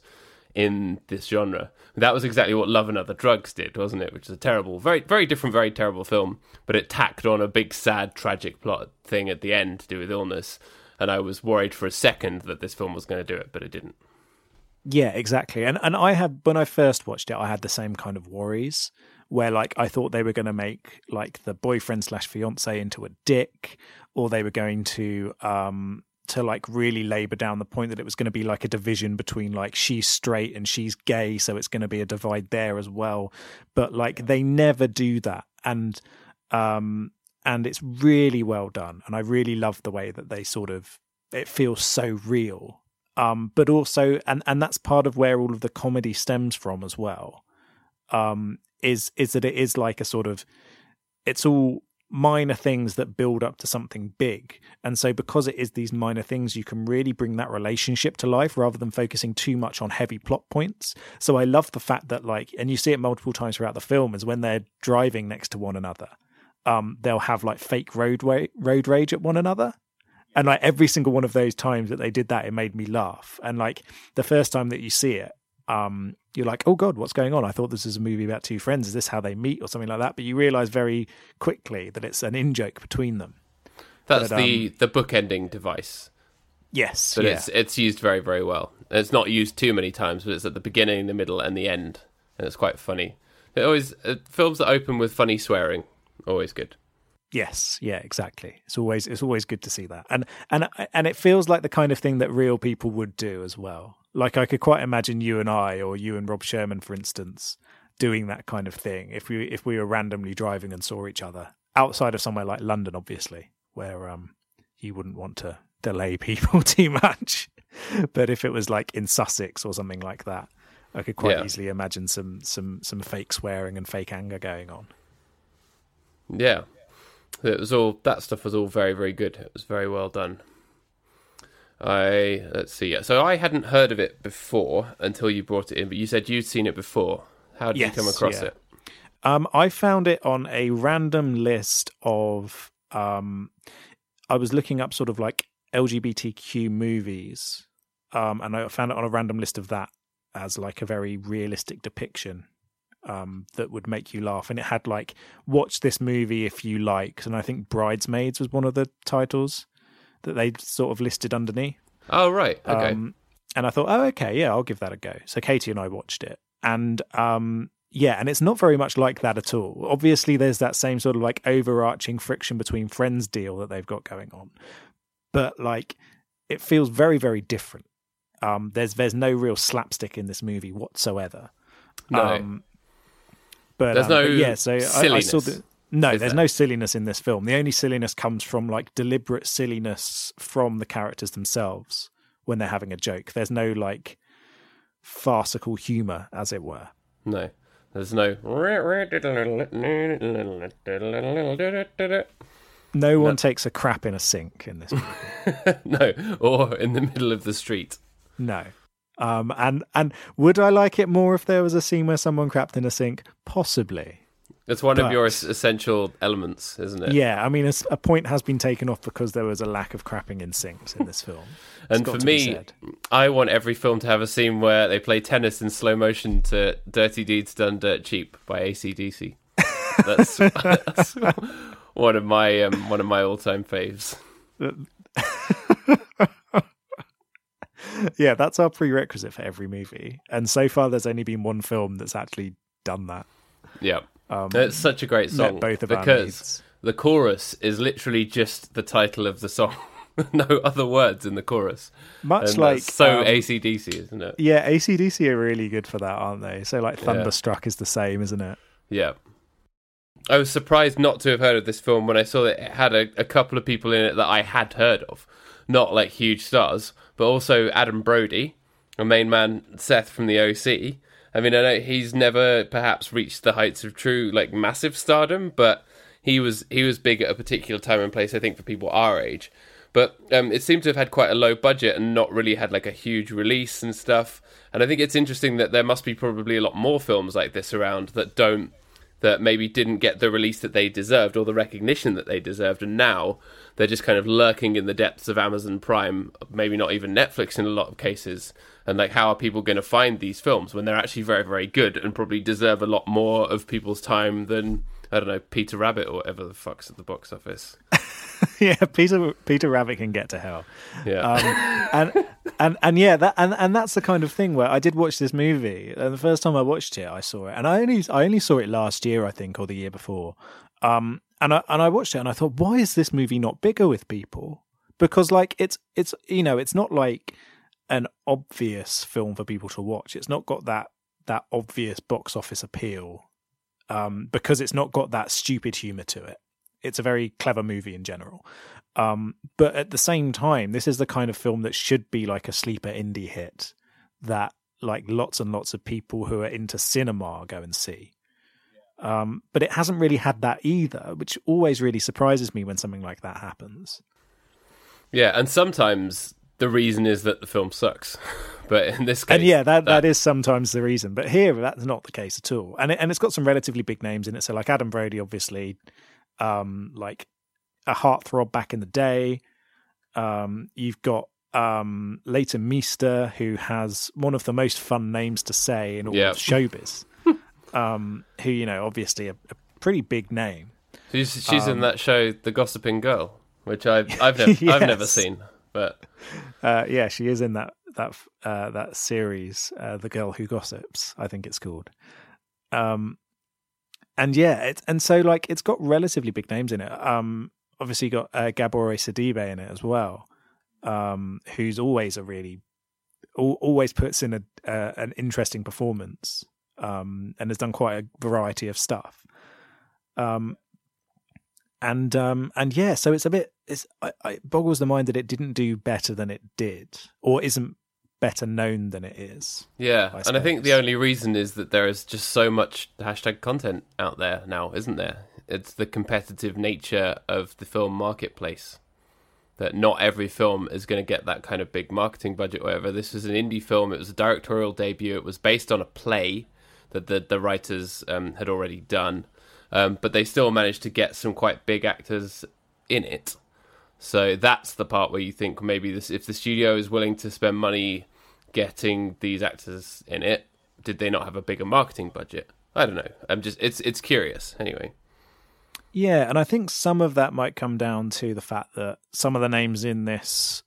in this genre. That was exactly what Love and Other Drugs did, wasn't it? Which is a terrible, very, very different, very terrible film, but it tacked on a big, sad, tragic plot thing at the end to do with illness. And I was worried for a second that this film was going to do it, but it didn't. Yeah, exactly. And and I had when I first watched it, I had the same kind of worries where like I thought they were going to make like the boyfriend slash fiance into a dick, or they were going to um to like really labor down the point that it was going to be like a division between like she's straight and she's gay, so it's going to be a divide there as well. But like they never do that, and um and it's really well done, and I really love the way that they sort of it feels so real um, but also and and that's part of where all of the comedy stems from as well um, is is that it is like a sort of it's all minor things that build up to something big. And so because it is these minor things you can really bring that relationship to life rather than focusing too much on heavy plot points. So i love the fact that like and you see it multiple times throughout the film is when they're driving next to one another um, they'll have like fake roadway road rage at one another and like every single one of those times that they did that, it made me laugh. And like the first time that you see it, um, you're like, oh God, what's going on? I thought this was a movie about two friends. Is this how they meet or something like that? But you realize very quickly that it's an in joke between them. That's but, the um, the bookending device. Yes, but yeah. it's it's used very very well. It's not used too many times, but it's at the beginning, the middle, and the end, and it's quite funny. It always uh, films that open with funny swearing, always good. Yes, yeah, exactly. It's always it's always good to see that, and and and it feels like the kind of thing that real people would do as well. Like I could quite imagine you and I, or you and Rob Sherman, for instance, doing that kind of thing if we if we were randomly driving and saw each other outside of somewhere like London, obviously, where um you wouldn't want to delay people too much. but if it was like in Sussex or something like that, I could quite yeah. easily imagine some some some fake swearing and fake anger going on. Yeah, it was all that stuff was all very very good. It was very well done. I let's see. So I hadn't heard of it before until you brought it in, but you said you'd seen it before. How did yes, you come across yeah. it? Um, I found it on a random list of. Um, I was looking up sort of like LGBTQ movies, um, and I found it on a random list of that as like a very realistic depiction um, that would make you laugh, and it had like watch this movie if you like, and I think Bridesmaids was one of the titles that they sort of listed underneath. Oh right, okay. Um, and I thought, oh, okay, yeah, I'll give that a go. So Katie and I watched it, and um, yeah, and it's not very much like that at all. Obviously, there's that same sort of like overarching friction between friends deal that they've got going on, but like it feels very, very different. Um, there's there's no real slapstick in this movie whatsoever. No. Um, but There's um, no but yeah, so I, I saw no, there's there? no silliness in this film. The only silliness comes from like deliberate silliness from the characters themselves when they're having a joke. There's no like farcical humor, as it were. No, there's no. No one takes a crap in a sink in this movie. no, or in the middle of the street. no. Um, and and would I like it more if there was a scene where someone crapped in a sink? Possibly. It's one of your essential elements, isn't it? Yeah, I mean, a point has been taken off because there was a lack of crapping in sinks in this film. And for me. I want every film to have a scene where they play tennis in slow motion to "Dirty Deeds Done Dirt Cheap" by ACDC. That's, that's one of my um, one of my all time faves. yeah, that's our prerequisite for every movie. And so far, there's only been one film that's actually done that. Yeah, Um, it's such a great song both of because the chorus is literally just the title of the song. no other words in the chorus. Much And like so um, ACDC, isn't it? yeah, ACDC are really good for that, aren't they? So like Thunderstruck is the same, isn't it? Yeah. I was surprised not to have heard of this film when I saw that it had a, a couple of people in it that I had heard of. Not like huge stars, but also Adam Brody, a main man, Seth from the OC. I mean, I know he's never perhaps reached the heights of true, like, massive stardom, but he was he was big at a particular time and place, I think, for people our age. But um, it seemed to have had quite a low budget and not really had like a huge release and stuff. And I think it's interesting that there must be probably a lot more films like this around that don't that maybe didn't get the release that they deserved or the recognition that they deserved, and now they're just kind of lurking in the depths of Amazon Prime, maybe not even Netflix in a lot of cases. And like, how are people going to find these films when they're actually very, very good and probably deserve a lot more of people's time than I don't know Peter Rabbit or whatever the fuck's at the box office? yeah, Peter Peter Rabbit can get to hell. Yeah, um, and and and yeah, that and and that's the kind of thing where I did watch this movie, and the first time I watched it, I saw it, and I only I only saw it last year, I think, or the year before. Um, and I and I watched it, and I thought, why is this movie not bigger with people? Because like it's it's you know it's not like an obvious film for people to watch. It's not got that that obvious box office appeal, um, because it's not got that stupid humor to it. It's a very clever movie in general. Um, but at the same time, this is the kind of film that should be like a sleeper indie hit that like lots and lots of people who are into cinema go and see. Um, but it hasn't really had that either, which always really surprises me when something like that happens. yeah, and sometimes the reason is that the film sucks, but in this case, and yeah, that, that is sometimes the reason. But here, that's not the case at all. And it, and it's got some relatively big names in it. So like Adam Brody, obviously, um, like a heartthrob back in the day. Um, you've got um, Leighton Meester, who has one of the most fun names to say in all Yeah. of showbiz. um, who you know, obviously a, a pretty big name. she's she's in um, that show, The Gossiping Girl, which I've I've never I've never seen, but Uh, yeah, she is in that that uh, that series, uh, "The Girl Who Gossips." I think it's called. Um, and yeah, it, and so like it's got relatively big names in it. Um, obviously got uh, Gabourey Sidibe in it as well, um, who's always a really al- always puts in a uh, an interesting performance, um, and has done quite a variety of stuff. Um, and um and yeah so it's a bit it's it boggles the mind that it didn't do better than it did or isn't better known than it is Yeah, I and I think the only reason is that there is just so much hashtag content out there now, isn't there? It's the competitive nature of the film marketplace. That not every film is going to get that kind of big marketing budget. or Whatever. This was an indie film. It was a directorial debut. It was based on a play that the the writers um, had already done, um, but they still managed to get some quite big actors in it. So that's the part where you think maybe this, if the studio is willing to spend money getting these actors in it, did they not have a bigger marketing budget? I don't know. I'm just it's it's curious anyway. Yeah, and I think some of that might come down to the fact that some of the names in this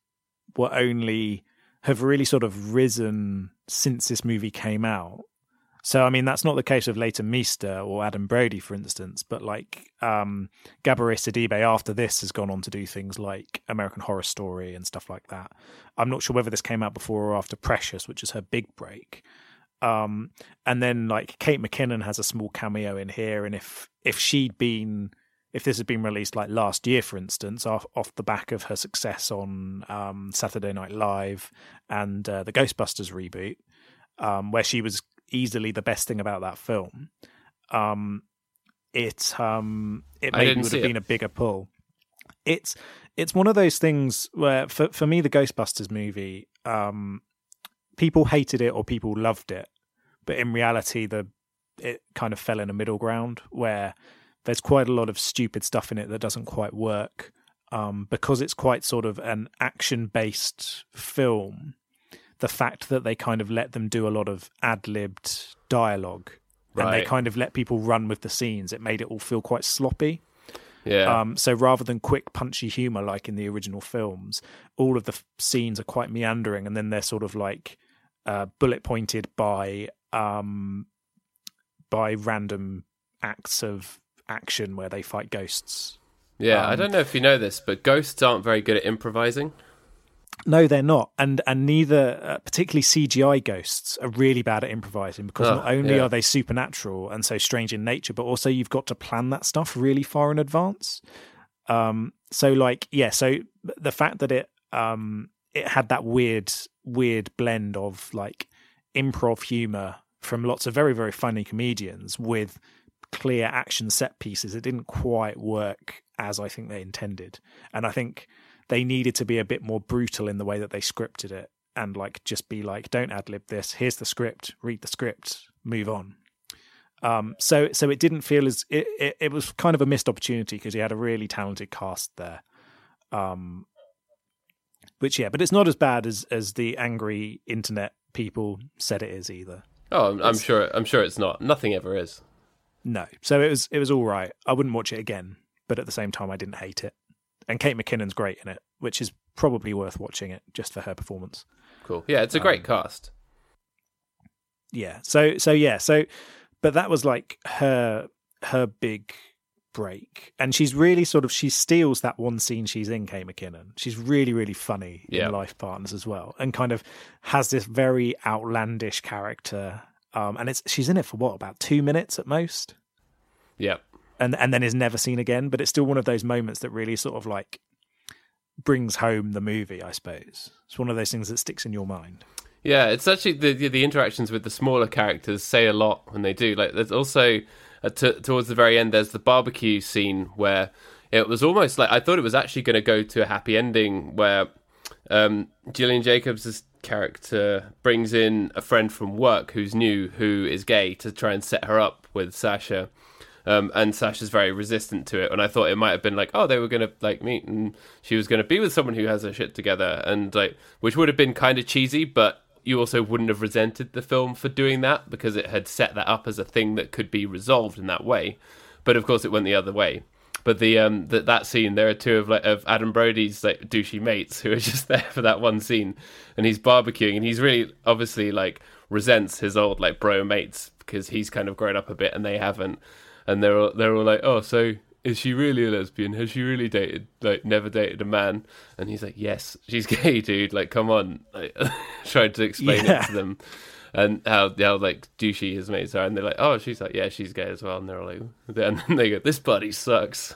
were only have really sort of risen since this movie came out. So I mean that's not the case of Leighton Meester or Adam Brody, for instance, but like um Gabourey Sidibe after this has gone on to do things like American Horror Story and stuff like that. I'm not sure whether this came out before or after Precious, which is her big break. Um and then like Kate McKinnon has a small cameo in here, and if if she'd been if this had been released like last year, for instance, off, off the back of her success on um, Saturday Night Live and uh, the Ghostbusters reboot, um, where she was easily the best thing about that film, um, it um, it maybe would have been a bigger pull. It's it's one of those things where for for me the Ghostbusters movie, um, people hated it or people loved it, but in reality the it kind of fell in a middle ground where there's quite a lot of stupid stuff in it that doesn't quite work um, because it's quite sort of an action based film. The fact that they kind of let them do a lot of ad libbed dialogue right. and they kind of let people run with the scenes, it made it all feel quite sloppy. Yeah. Um, so rather than quick, punchy humor like in the original films, all of the f- scenes are quite meandering, and then they're sort of like uh, bullet pointed by um, by random acts of action where they fight ghosts. Yeah, um, I don't know if you know this, but ghosts aren't very good at improvising. No, they're not, and and neither, uh, particularly CGI ghosts, are really bad at improvising because oh, not only yeah. are they supernatural and so strange in nature, but also you've got to plan that stuff really far in advance. Um, so like, yeah, so the fact that it um it had that weird weird blend of like improv humor from lots of very very funny comedians with clear action set pieces, it didn't quite work as I think they intended. And I think they needed to be a bit more brutal in the way that they scripted it and like just be like, don't ad lib this. Here's the script. Read the script. Move on. Um, so so it didn't feel as it, it, it was kind of a missed opportunity because he had a really talented cast there. Um, which yeah, but it's not as bad as as the angry internet people said it is either. Oh, I'm, I'm sure. I'm sure it's not. Nothing ever is. No. So it was it was all right. I wouldn't watch it again, but at the same time I didn't hate it. And Kate McKinnon's great in it, which is probably worth watching it just for her performance. Cool. Yeah, it's a great um, cast. Yeah. So so yeah, so but that was like her her big break. And she's really sort of she steals that one scene she's in, Kate McKinnon. She's really, really funny yeah. in Life Partners as well. And kind of has this very outlandish character um, and it's she's in it for what about two minutes at most. Yep. And and then is never seen again. But it's still one of those moments that really sort of like brings home the movie. I suppose it's one of those things that sticks in your mind. Yeah, it's actually the the, the interactions with the smaller characters say a lot when they do. Like there's also uh, t- towards the very end, there's the barbecue scene where it was almost like I thought it was actually going to go to a happy ending where um, Gillian Jacobs' character brings in a friend from work who's new, who is gay, to try and set her up with Sasha. Um, and Sasha's very resistant to it. And I thought it might have been like, oh, they were gonna like meet, and she was gonna be with someone who has her shit together, and like, which would have been kind of cheesy, but you also wouldn't have resented the film for doing that because it had set that up as a thing that could be resolved in that way. But of course, it went the other way. But the um that that scene, there are two of like of Adam Brody's like douchey mates who are just there for that one scene, and he's barbecuing, and he's really obviously like resents his old like bro mates because he's kind of grown up a bit and they haven't, and they're all, they're all like, oh, so is she really a lesbian? Has she really dated like never dated a man? And he's like, yes, she's gay, dude. Like, come on, like, trying to explain yeah. it to them and how how like douchey his mates are, and they're like, "Oh, she's like, yeah, she's gay as well," and they're like, and then they go, "This buddy sucks."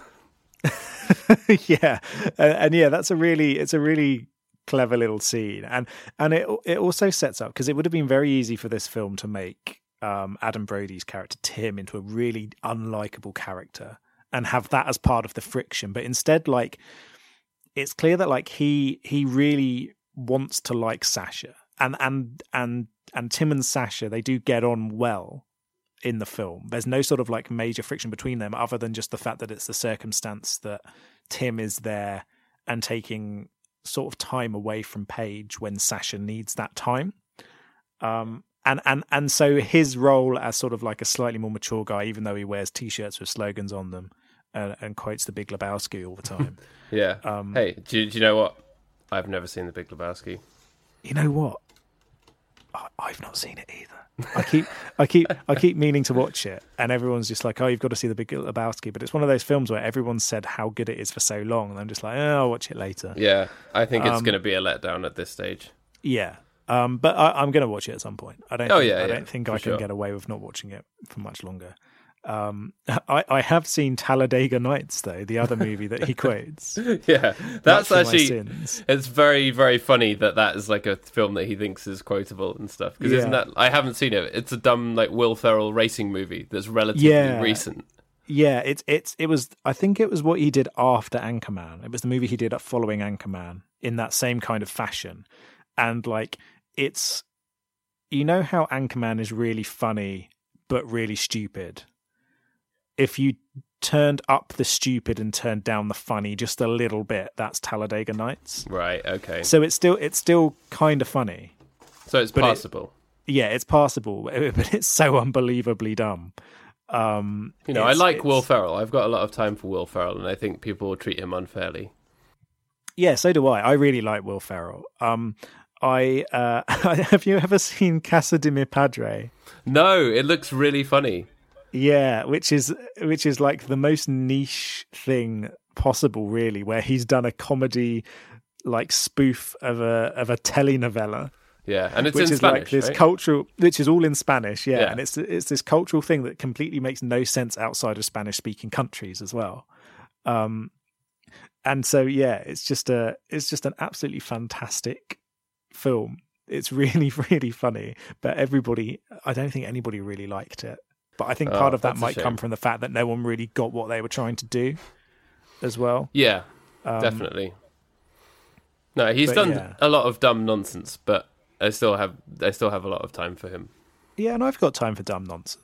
yeah, and, and, yeah, that's a really it's a really clever little scene, and and it it also sets up because it would have been very easy for this film to make um, Adam Brody's character Tim into a really unlikable character and have that as part of the friction, but instead, like, it's clear that like he he really wants to like Sasha and and and and Tim and Sasha they do get on well in the film. There's no sort of like major friction between them other than just the fact that it's the circumstance that Tim is there and taking sort of time away from Paige when Sasha needs that time. Um, and and and so his role as sort of like a slightly more mature guy, even though he wears t-shirts with slogans on them and, and quotes the Big Lebowski all the time. Yeah. Um, hey, do, you- do you know what? I've never seen The Big Lebowski. you know what? I, I've not seen it either. I keep, I keep, I keep meaning to watch it, and everyone's just like, "Oh, you've got to see the Big Lebowski." But it's one of those films where everyone said how good it is for so long, and I'm just like, "Oh, I'll watch it later." Yeah, I think it's Um, going to be a letdown at this stage. Yeah. Um, but I, I'm going to watch it at some point. I don't. Oh, think, yeah, I yeah, don't think I can sure. get away with not watching it for much longer. Um, I, I have seen Talladega Nights though, the other movie that he quotes. Yeah, that's Much for my actually it's very very funny that that is like a film that he thinks is quotable and stuff. Because isn't that I haven't seen it. It's a dumb like Will Ferrell racing movie that's relatively Yeah. recent. Yeah, it's it's it was. I think it was what he did after Anchorman. It was the movie he did following Anchorman in that same kind of fashion, and like it's, you know how Anchorman is really funny but really stupid. If you turned up the stupid and turned down the funny just a little bit, that's Talladega Nights. Right. Okay. So it's still it's still kind of funny. So it's but it-. Yeah, it's passable, but it's so unbelievably dumb. Um, you know, I like Will Ferrell. I've got a lot of time for Will Ferrell, and I think people treat him unfairly. Yeah, so do I. I really like Will Ferrell. Um, I uh, have you ever seen Casa de Mi Padre? No, it looks really funny. Yeah, which is which is like the most niche thing possible, really, where he's done a comedy like spoof of a of a telenovela, Yeah, and it's which in is Spanish, like this right? cultural, which is all in Spanish. Yeah, Yeah. and it's it's this cultural thing that completely makes no sense outside of Spanish speaking countries as well. Um, and so yeah, it's just a it's just an absolutely fantastic film. It's really really funny, but everybody, I don't think anybody really liked it. But I think Oh, part of that might come from the fact that no one really got what they were trying to do, as well. yeah, Um, definitely. No, he's done yeah. a lot of dumb nonsense, but I still have I still have a lot of time for him. Yeah, and I've got time for dumb nonsense.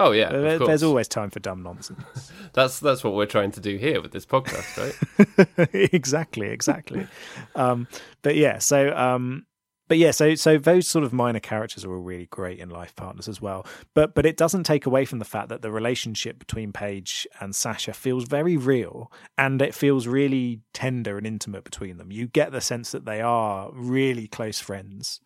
Oh yeah, There-. There's always time for dumb nonsense. that's that's what we're trying to do here with this podcast, right? exactly, exactly. um, but yeah, so um, but yeah, so so those sort of minor characters are all really great in Life Partners as well. But but it doesn't take away from the fact that the relationship between Paige and Sasha feels very real, and it feels really tender and intimate between them. You get the sense that they are really close friends.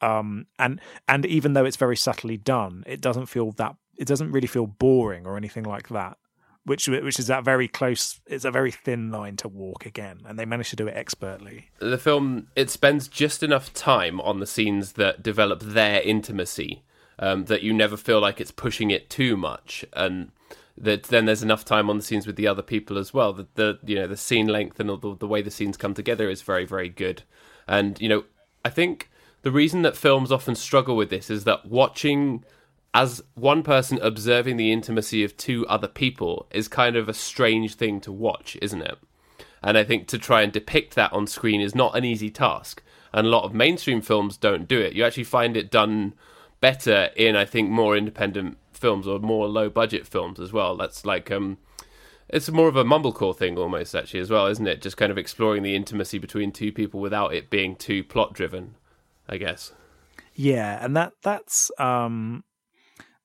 Um, and and even though it's very subtly done, it doesn't feel that it doesn't really feel boring or anything like that which which is that very close. It's a very thin line to walk again, and they managed to do it expertly. the film it spends just enough time on the scenes that develop their intimacy um, that you never feel like it's pushing it too much and that then there's enough time on the scenes with the other people as well that the you know the scene length and the, the way the scenes come together is very very good and you know i think the reason that films often struggle with this is that watching as one person observing the intimacy of two other people is kind of a strange thing to watch isn't it and I think to try and depict that on screen is not an easy task. And a lot of mainstream films don't do it. You actually find it done better in, I think, more independent films or more low budget films as well. That's like, um, it's more of a mumblecore thing almost, actually, as well, isn't it? Just kind of exploring the intimacy between two people without it being too plot driven, I guess. Yeah, and that that's um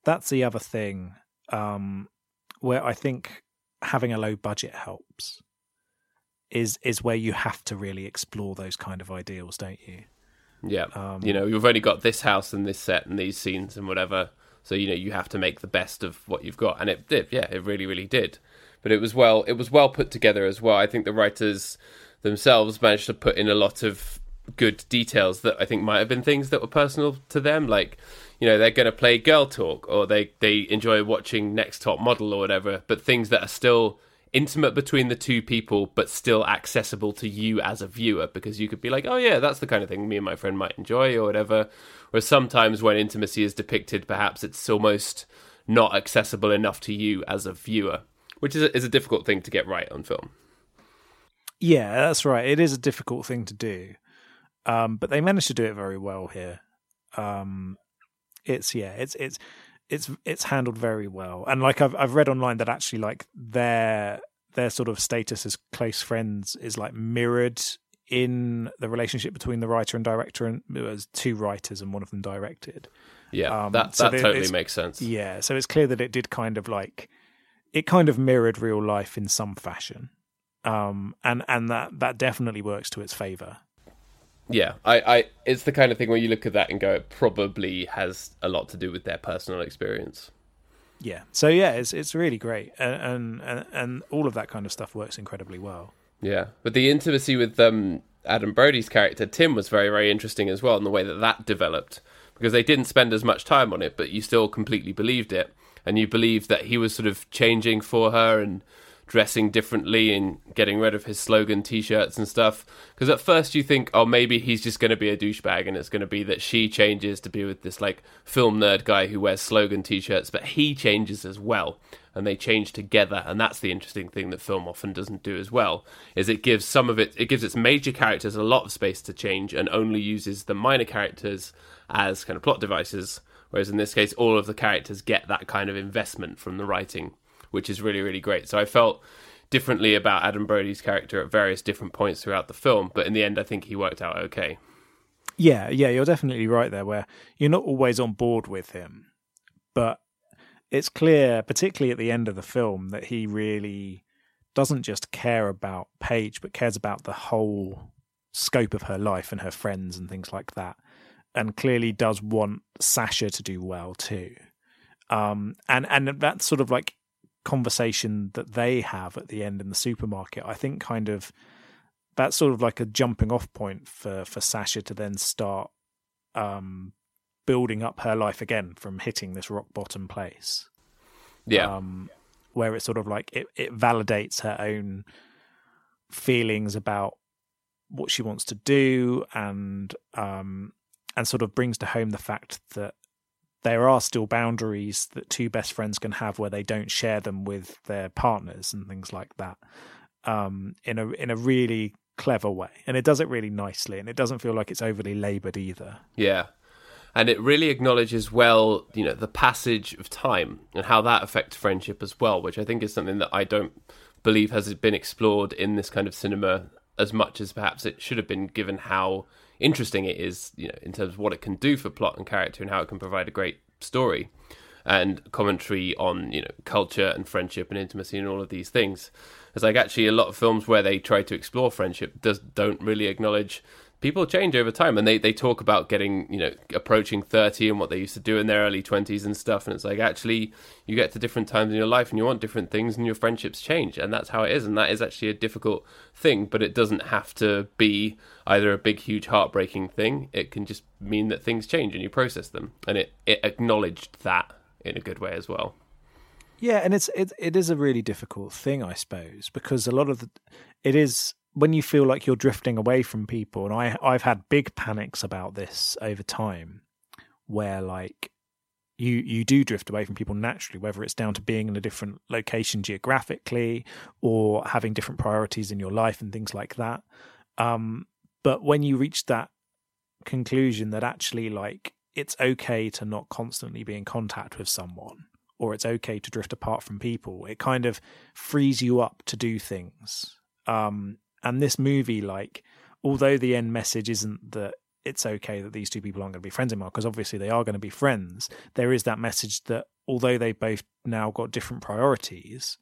that's the other thing um where I think having a low budget helps is is where you have to really explore those kind of ideals, don't you? Yeah. Um, you know, you've only got this house and this set and these scenes and whatever. So, you know, you have to make the best of what you've got. And it did. Yeah, it really, really did. But it was well it was well put together as well. I think the writers themselves managed to put in a lot of good details that I think might have been things that were personal to them. Like, you know, they're gonna play girl talk or they, they enjoy watching Next Top Model or whatever, but things that are still intimate between the two people but still accessible to you as a viewer because you could be like oh yeah that's the kind of thing me and my friend might enjoy or whatever whereas sometimes when intimacy is depicted perhaps it's almost not accessible enough to you as a viewer which is a, is a difficult thing to get right on film Yeah, that's right. It is a difficult thing to do. Um but they managed to do it very well here. Um it's yeah, it's it's it's it's handled very well. And like I've I've read online that actually like their their sort of status as close friends is like mirrored in the relationship between the writer and director and it was two writers and one of them directed. Yeah, Um, that so that totally makes sense. Yeah, so it's clear that it did kind of like it kind of mirrored real life in some fashion, um, and and that that definitely works to its favor. Yeah, I, I, it's the kind of thing where you look at that and go, it probably has a lot to do with their personal experience. Yeah, so yeah, it's it's really great, and and and, and all of that kind of stuff works incredibly well. Yeah, but the intimacy with um, Adam Brody's character Tim was very, very interesting as well, in the way that that developed. Because they didn't spend as much time on it, but you still completely believed it, and you believed that he was sort of changing for her and dressing differently and getting rid of his slogan T-shirts and stuff. Because at first you think, oh, maybe he's just going to be a douchebag, and it's going to be that she changes to be with this like film nerd guy who wears slogan T-shirts, but he changes as well and they change together and that's the interesting thing that film often doesn't do as well is it gives some of it it gives its major characters a lot of space to change and only uses the minor characters as kind of plot devices whereas in this case all of the characters get that kind of investment from the writing which is really really great so i felt differently about adam brody's character at various different points throughout the film but in the end i think he worked out okay Yeah, yeah, you're definitely right there. Where you're not always on board with him, but it's clear, particularly at the end of the film, that he really doesn't just care about Paige, but cares about the whole scope of her life and her friends and things like that, and clearly does want Sasha to do well too. Um, and and that sort of like conversation that they have at the end in the supermarket, I think, kind of that's sort of like a jumping off point for for Sasha to then start um building up her life again from hitting this rock bottom place. Yeah. Um where it's sort of like it, it validates her own feelings about what she wants to do and um and sort of brings to home the fact that there are still boundaries that two best friends can have where they don't share them with their partners and things like that um in a in a really clever way and it does it really nicely and it doesn't feel like it's overly labored either Yeah. And it really acknowledges well, you know, the passage of time and how that affects friendship as well, which I think is something that I don't believe has been explored in this kind of cinema as much as perhaps it should have been given how interesting it is, you know, in terms of what it can do for plot and character and how it can provide a great story and commentary on, you know, culture and friendship and intimacy and all of these things. It's like actually a lot of films where they try to explore friendship does don't really acknowledge people change over time and they, they talk about getting you know approaching 30 and what they used to do in their early 20s and stuff and it's like actually you get to different times in your life and you want different things and your friendships change and that's how it is and that is actually a difficult thing but it doesn't have to be either a big huge heartbreaking thing. It can just mean that things change and you process them and it, it acknowledged that in a good way as well. Yeah, and it's it it is a really difficult thing, I suppose, because a lot of the it is when you feel like you're drifting away from people, and I I've had big panics about this over time, where like you you do drift away from people naturally, whether it's down to being in a different location geographically or having different priorities in your life and things like that. Um, but when you reach that conclusion that actually like it's okay to not constantly be in contact with someone or it's okay to drift apart from people it kind of frees you up to do things um and this movie like although the end message isn't that it's okay that these two people aren't going to be friends anymore because obviously they are going to be friends there is that message that although they both now got different priorities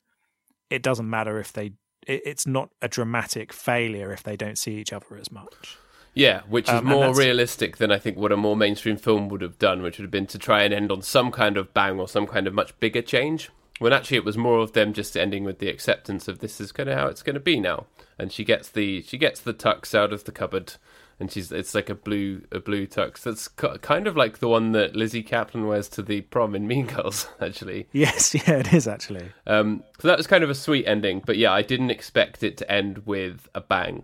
it doesn't matter if they it, it's not a dramatic failure if they don't see each other as much Yeah, which is Um, more realistic than I think what a more mainstream film would have done, which would have been to try and end on some kind of bang or some kind of much bigger change. When actually it was more of them just ending with the acceptance of this is kind of how it's going to be now. And she gets the she gets the tux out of the cupboard, and she's it's like a blue a blue tux that's kind of like the one that Lizzy Caplan wears to the prom in Mean Girls, actually. yes yeah it is actually Um, so that was kind of a sweet ending, but yeah, I didn't expect it to end with a bang,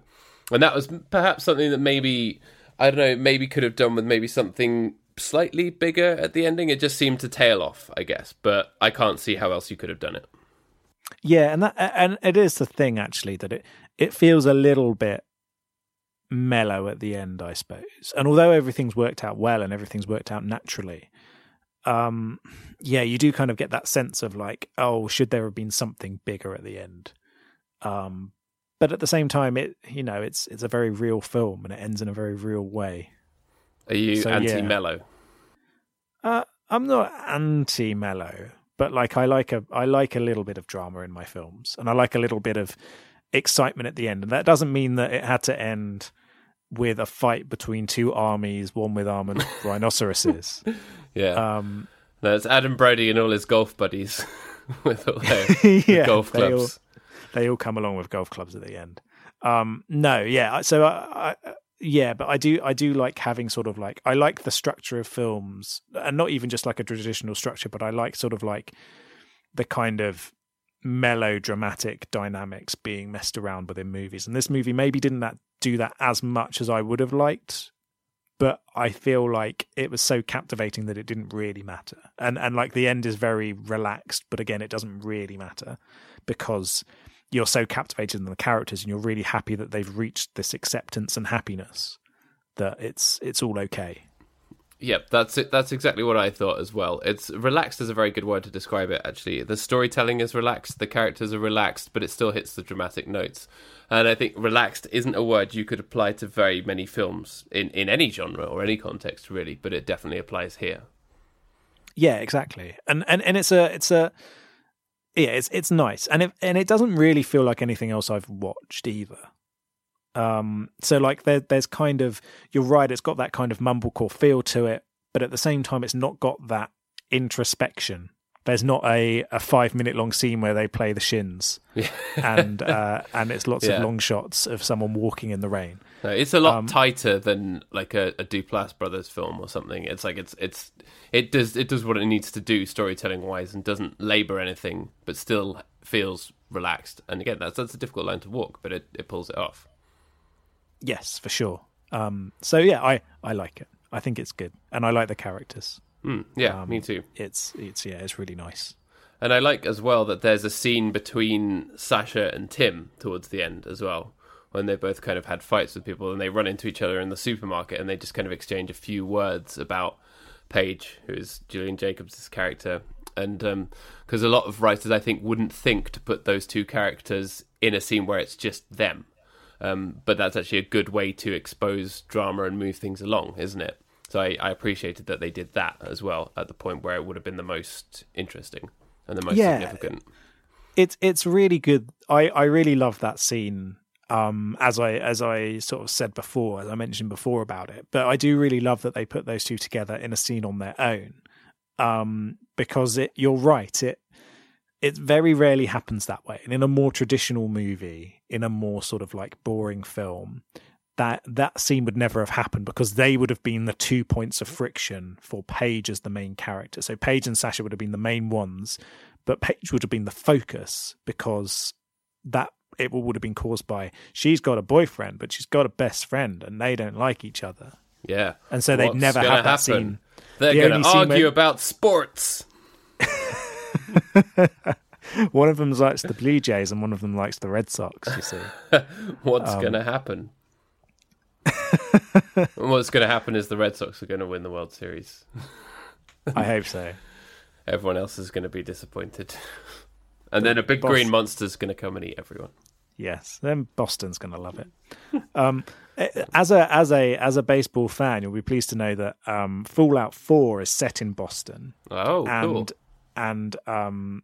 and that was perhaps something that maybe I don't know, maybe could have done with maybe something slightly bigger at the ending. It just seemed to tail off, I guess, but I can't see how else you could have done it. Yeah, and that and it is the thing actually that it it feels a little bit mellow at the end, I suppose. And although everything's worked out well and everything's worked out naturally, um, yeah, you do kind of get that sense of like, oh, should there have been something bigger at the end? Um, but at the same time, it you know it's it's a very real film and it ends in a very real way. Are you So, anti-mellow? Uh, I'm not anti mellow, but like I like a I like a little bit of drama in my films, and I like a little bit of excitement at the end. And that doesn't mean that it had to end with a fight between two armies, one with armored rhinoceroses. Yeah. Um, no, it's Adam Brody and all his golf buddies with all their yeah, golf they all, clubs. they all come along with golf clubs at the end. Um, no, yeah. So I, I, yeah, but I do I do like having sort of like I like the structure of films, and not even just like a traditional structure, but I like sort of like the kind of melodramatic dynamics being messed around within movies. And this movie maybe didn't that do that as much as I would have liked, but I feel like it was so captivating that it didn't really matter. And and like the end is very relaxed, but again, it doesn't really matter because you're so captivated in the characters and you're really happy that they've reached this acceptance and happiness that it's it's all okay. Yep, that's it. That's exactly what I thought as well. It's relaxed is a very good word to describe it. Actually, the storytelling is relaxed, the characters are relaxed, but it still hits the dramatic notes. And I think relaxed isn't a word you could apply to very many films in in any genre or any context really, but it definitely applies here. Yeah, exactly. And and and it's a it's a yeah, it's it's nice, and it and it doesn't really feel like anything else I've watched either. Um, so like there, there's kind of you're right, it's got that kind of mumblecore feel to it, but at the same time, it's not got that introspection. There's not a, a five minute long scene where they play the shins, and uh, and it's lots Yeah. of long shots of someone walking in the rain. No, it's a lot Um, tighter than like a, a Duplass brothers film or something. It's like it's it's it does it does what it needs to do storytelling wise and doesn't labor anything, but still feels relaxed. And again, that's that's a difficult line to walk, but it, it pulls it off. Yes, for sure. Um, so yeah, I I like it. I think it's good, and I like the characters. Mm, yeah, Um, me too. It's it's yeah, it's really nice. And I like as well that there's a scene between Sasha and Tim towards the end as well, when they both kind of had fights with people and they run into each other in the supermarket and they just kind of exchange a few words about Paige, who is Gillian Jacobs' character. And because a lot of writers, I think, wouldn't think to put those two characters in a scene where it's just them. Um, but that's actually a good way to expose drama and move things along, isn't it? So I, I appreciated that they did that as well at the point where it would have been the most interesting and the most Yeah. significant. it's it's really good. I I really love that scene. Um, as I as I sort of said before, as I mentioned before about it, but I do really love that they put those two together in a scene on their own. Um, because it, you're right. It it very rarely happens that way. And in a more traditional movie, in a more sort of like boring film, that that scene would never have happened because they would have been the two points of friction for Paige as the main character. So Paige and Sasha would have been the main ones, but Paige would have been the focus because that it would have been caused by she's got a boyfriend, but she's got a best friend, and they don't like each other, Yeah. and so they'd never have that happen? scene. They're The going to argue where- about sports. One of them likes the Blue Jays, and one of them likes the Red Sox. You see. What's Um, going to happen? What's going to happen is the Red Sox are going to win the World Series. I hope so. Everyone else is going to be disappointed. And then a big boss- green monster's going to come and eat everyone. Yes, then Boston's going to love it. Um, as a as a as a baseball fan, you'll be pleased to know that um, Fallout Four is set in Boston, Oh, and cool. and um,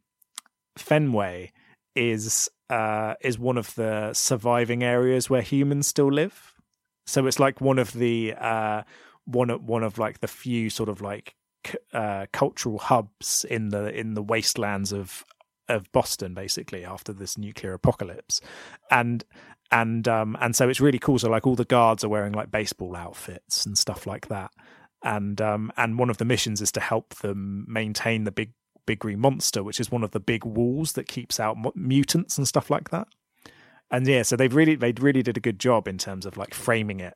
Fenway is uh, is one of the surviving areas where humans still live. So it's like one of the uh, one of one of like the few sort of like uh, cultural hubs in the in the wastelands of of Boston, basically after this nuclear apocalypse, and and um and so it's really cool. So like all the guards are wearing like baseball outfits and stuff like that, and um and one of the missions is to help them maintain the big big green monster, which is one of the big walls that keeps out mutants and stuff like that. And yeah, so they've really they really did a good job in terms of like framing it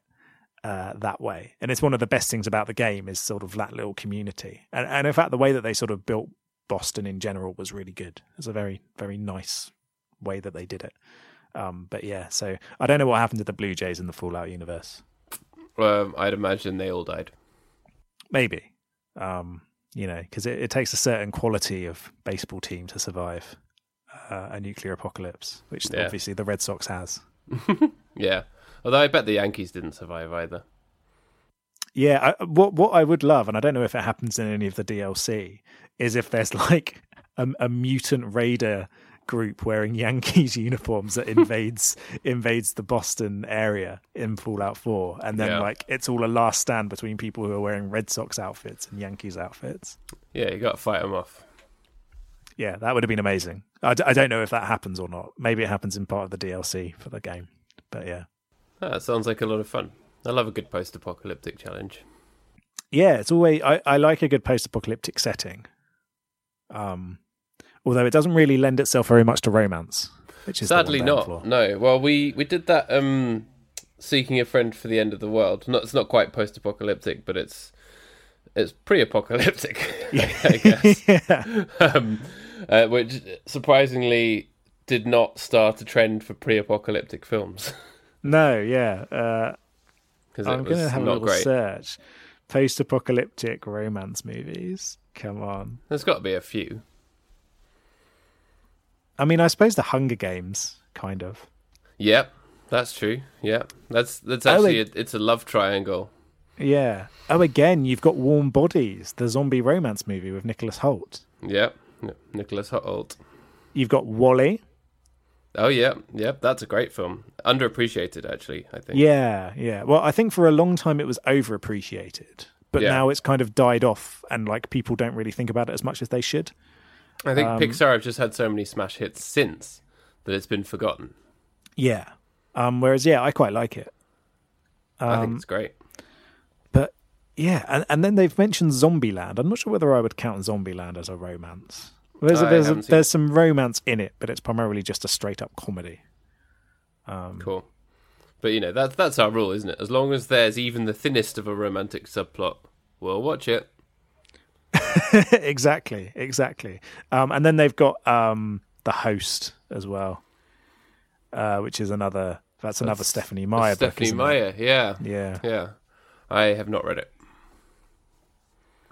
uh, that way. And it's one of the best things about the game is sort of that little community. And, and in fact, the way that they sort of built Boston in general was really good. It's a very very nice way that they did it. Um, but yeah, so I don't know what happened to the Blue Jays in the Fallout universe. Um, I'd imagine they all died. Maybe, um, you know, because it, it takes a certain quality of baseball team to survive uh, a nuclear apocalypse, which Yeah. obviously the Red Sox has. Yeah. Although I bet the Yankees didn't survive either. Yeah, I, what what I would love, and I don't know if it happens in any of the DLC, is if there's like a, a mutant raider group wearing Yankees uniforms that invades invades the Boston area in Fallout 4 and then Yeah. like it's all a last stand between people who are wearing Red Sox outfits and Yankees outfits. Yeah, you got to fight them off. Yeah, that would have been amazing. I, d- I don't know if that happens or not. Maybe it happens in part of the DLC for the game. But yeah. Ah, that sounds like a lot of fun. I love a good post-apocalyptic challenge. Yeah, it's always I, I like a good post-apocalyptic setting. Um although it doesn't really lend itself very much to romance, which is Sadly not. No. Well, we we did that um seeking a friend for the end of the world. Not it's not quite post-apocalyptic, but it's it's pre-apocalyptic, I guess. yeah. um, uh, which surprisingly did not start a trend for pre-apocalyptic films No, yeah. Uh because I'm going to have a little great. search. Post-apocalyptic romance movies. Come on. There's got to be a few. I mean, I suppose the Hunger Games, kind of. Yep, that's true. Yeah, that's that's Oh, actually they- a, it's a love triangle. Yeah. Oh, again, you've got Warm Bodies, the zombie romance movie with Nicholas Hoult. Yep, Nicholas Hoult. You've got WALL-E. Oh yeah, yeah, that's a great film. Underappreciated, actually. I think. Yeah, yeah. Well, I think for a long time it was overappreciated, but Yeah. now it's kind of died off, and like people don't really think about it as much as they should. I think Um, Pixar have just had so many smash hits since that it's been forgotten. Yeah. Um. Whereas, yeah, I quite like it. I think Um, it's great. Yeah, and and then they've mentioned Zombieland. I'm not sure whether I would count Zombieland as a romance. There's a, there's a, there's some romance in it, but it's primarily just a straight up comedy. Um, Cool. But you know that's that's our rule, isn't it? As long as there's even the thinnest of a romantic subplot, we'll watch it. exactly, exactly. Um, and then they've got um, the host as well, uh, which is another. That's another Stephenie Meyer. book, Stephenie it? Meyer, yeah, Yeah. yeah. I have not read it.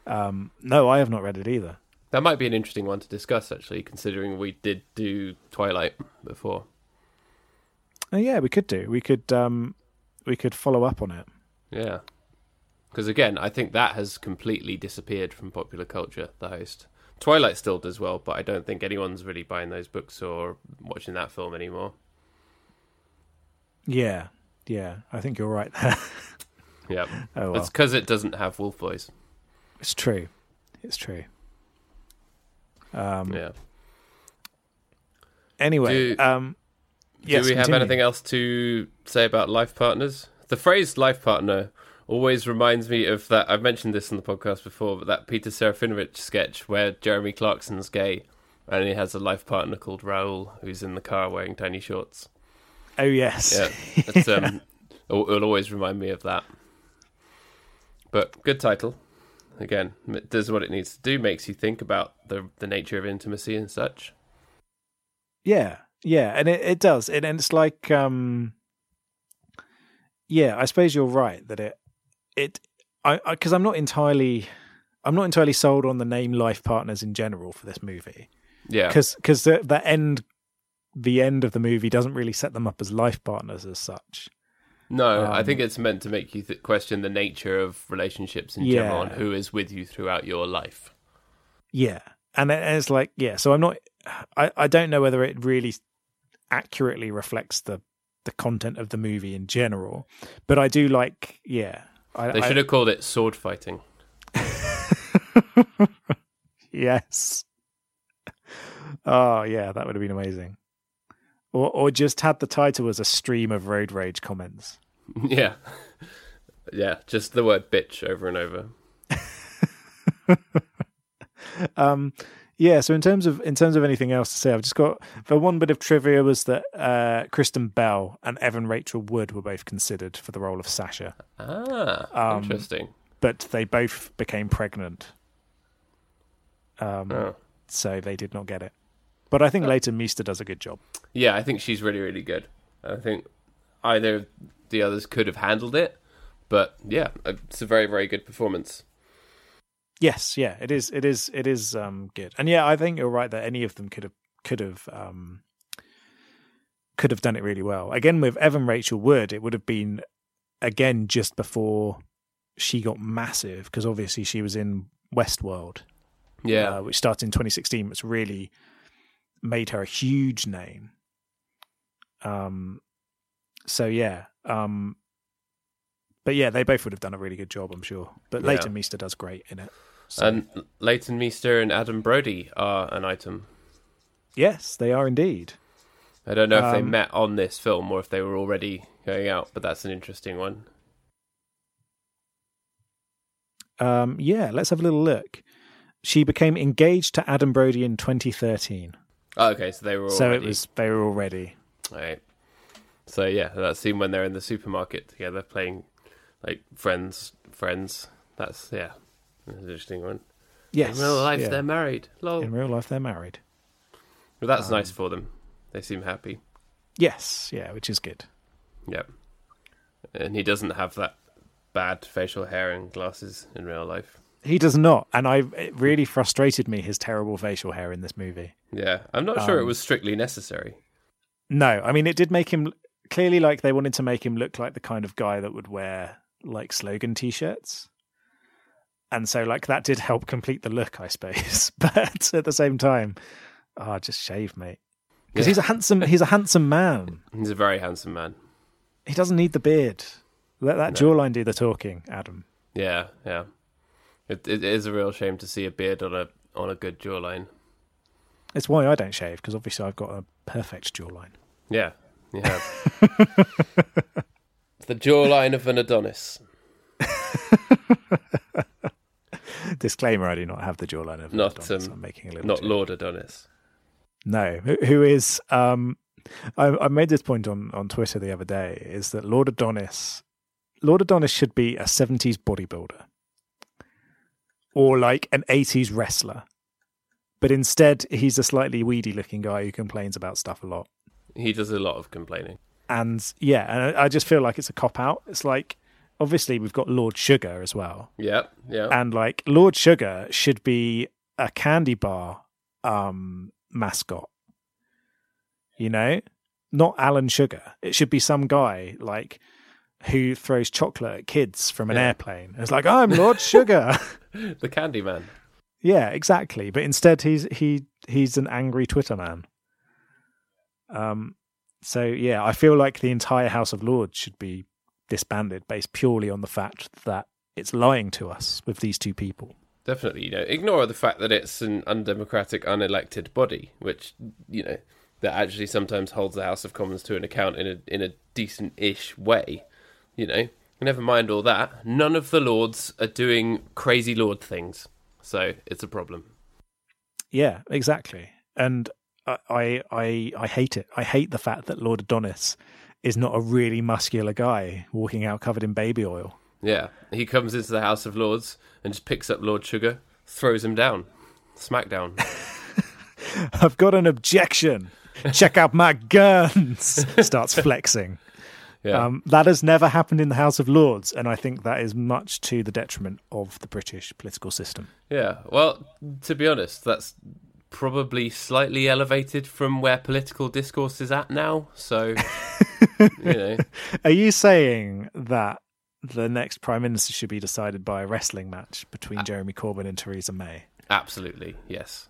Um, no, I have not read it either. That might be an interesting one to discuss, actually, considering we did do Twilight before. Oh, yeah, we could do. We could. Um, we could follow up on it. Yeah. Because again, I think that has completely disappeared from popular culture, the host. Twilight still does well, but I don't think anyone's really buying those books or watching that film anymore. Yeah, yeah. I think you're right there. Yeah. oh well, It's because it doesn't have wolf voice. It's true. It's true. Um, Yeah. Anyway, Do- um, yes, Do we have anything else to say about life partners? The phrase life partner always reminds me of that. I've mentioned this on the podcast before, but that Peter Serafinowicz sketch where Jeremy Clarkson's gay and he has a life partner called Raoul who's in the car wearing tiny shorts. Oh yes, Yeah, it's, um, it'll, it'll always remind me of that. But good title. Again, it does what it needs to do, makes you think about the the nature of intimacy and such. Yeah, yeah, and it, it does, and, and it's like, um, yeah, I suppose you're right that it, it, I because I'm not entirely, I'm not entirely sold on the name life partners in general for this movie, Yeah, because because the the end, the end of the movie doesn't really set them up as life partners as such. No, I Um, think it's meant to make you th- question the nature of relationships in Yeah. general and who is with you throughout your life. Yeah, and, it's like, yeah, so I'm not, I I don't know whether it really accurately reflects the the content of the movie in general, but I do like, yeah. I, They I- should have called it sword fighting. yes. Oh yeah, that would have been amazing. Or or just had the title as a stream of road rage comments. yeah, yeah, just the word bitch over and over. Um yeah, so in terms of in terms of anything else to say, I've just got the one bit of trivia was that uh Kristen Bell and Evan Rachel Wood were both considered for the role of Sasha, Ah, Um, interesting. but they both became pregnant. Um Oh. so they did not get it. But I think Leighton Meester does a good job. Yeah, I think she's really, really good. I think either the others could have handled it, but yeah, it's a very, very good performance. Yes, yeah, it is. It is. It is um, good, and yeah, I think you're right that any of them could have could have um, could have done it really well. Again, with Evan Rachel Wood, it would have been again just before she got massive because obviously she was in Westworld, Yeah, uh, which started in 2016, which really made her a huge name. Um, so yeah, um, but yeah, they both would have done a really good job, I'm sure. But Yeah. Leighton Meester does great in it. So, and Leighton Meester and Adam Brody are an item. yes, they are indeed. I don't know if they Um, met on this film or if they were already going out, but that's an interesting one. Um, yeah, let's have a little look. She became engaged to Adam Brody in 2013. Oh, okay, so they were already. So it was they were already. Right. So yeah, that scene when they're in the supermarket together playing like friends, friends. That's yeah, an interesting one. Yes. in real life, yeah. they're married. Lol. in real life they're married. Well, that's um, nice for them. They seem happy. Yes, yeah, which is good. Yep. And he doesn't have that bad facial hair and glasses in real life. He does not, and I it really frustrated me his terrible facial hair in this movie. Yeah, I'm not sure it Um, was strictly necessary. No, I mean it did make him clearly like they wanted to make him look like the kind of guy that would wear like slogan t-shirts. And so like that did help complete the look, I suppose. but at the same time, ah, just shave, mate. Because Yeah. he's a handsome he's a handsome man. He's a very handsome man. He doesn't need the beard. Let that No. jawline do the talking, Adam. Yeah, yeah. It it is a real shame to see a beard on a on a good jawline. It's why I don't shave, because obviously I've got a perfect jawline. Yeah, you have. the jawline of an Adonis. Disclaimer: I do not have the jawline of Not, Adonis. um, I'm making a little Not joke. Lord Adonis. No, who, who is? Um, I, I made this point on on Twitter the other day. Is that Lord Adonis? Lord Adonis should be a '70s bodybuilder, or like an '80s wrestler, but instead he's a slightly weedy looking guy who complains about stuff a lot. He does a lot of complaining. And yeah, and I, I just feel like it's a cop out. It's like obviously we've got Lord Sugar as well, Yeah, yeah. and like Lord Sugar should be a candy bar um mascot. You know? Not Alan Sugar. It should be some guy like who throws chocolate at kids from an Yeah. airplane. It's like, I'm Lord Sugar. the candy man. yeah, exactly. But instead he's he he's an angry Twitter man. Um so yeah, I feel like the entire House of Lords should be disbanded based purely on the fact that it's lying to us with these two people. Definitely, you know, ignore the fact that it's an undemocratic, unelected body, which you know that actually sometimes holds the House of Commons to an account in a in a decent-ish way. You know, never mind all that. None of the lords are doing crazy lord things, so it's a problem. Yeah, exactly. And I, I, I, hate it. I hate the fact that Lord Adonis is not a really muscular guy walking out covered in baby oil. Yeah, he comes into the House of Lords and just picks up Lord Sugar, throws him down, smackdown. I've got an objection. Check out my guns. Starts flexing. Yeah, Um, that has never happened in the House of Lords, and I think that is much to the detriment of the British political system. yeah. Well, to be honest, that's probably slightly elevated from where political discourse is at now. So, you know, Are you saying that the next prime minister should be decided by a wrestling match between Jeremy Corbyn and Theresa May? absolutely, yes.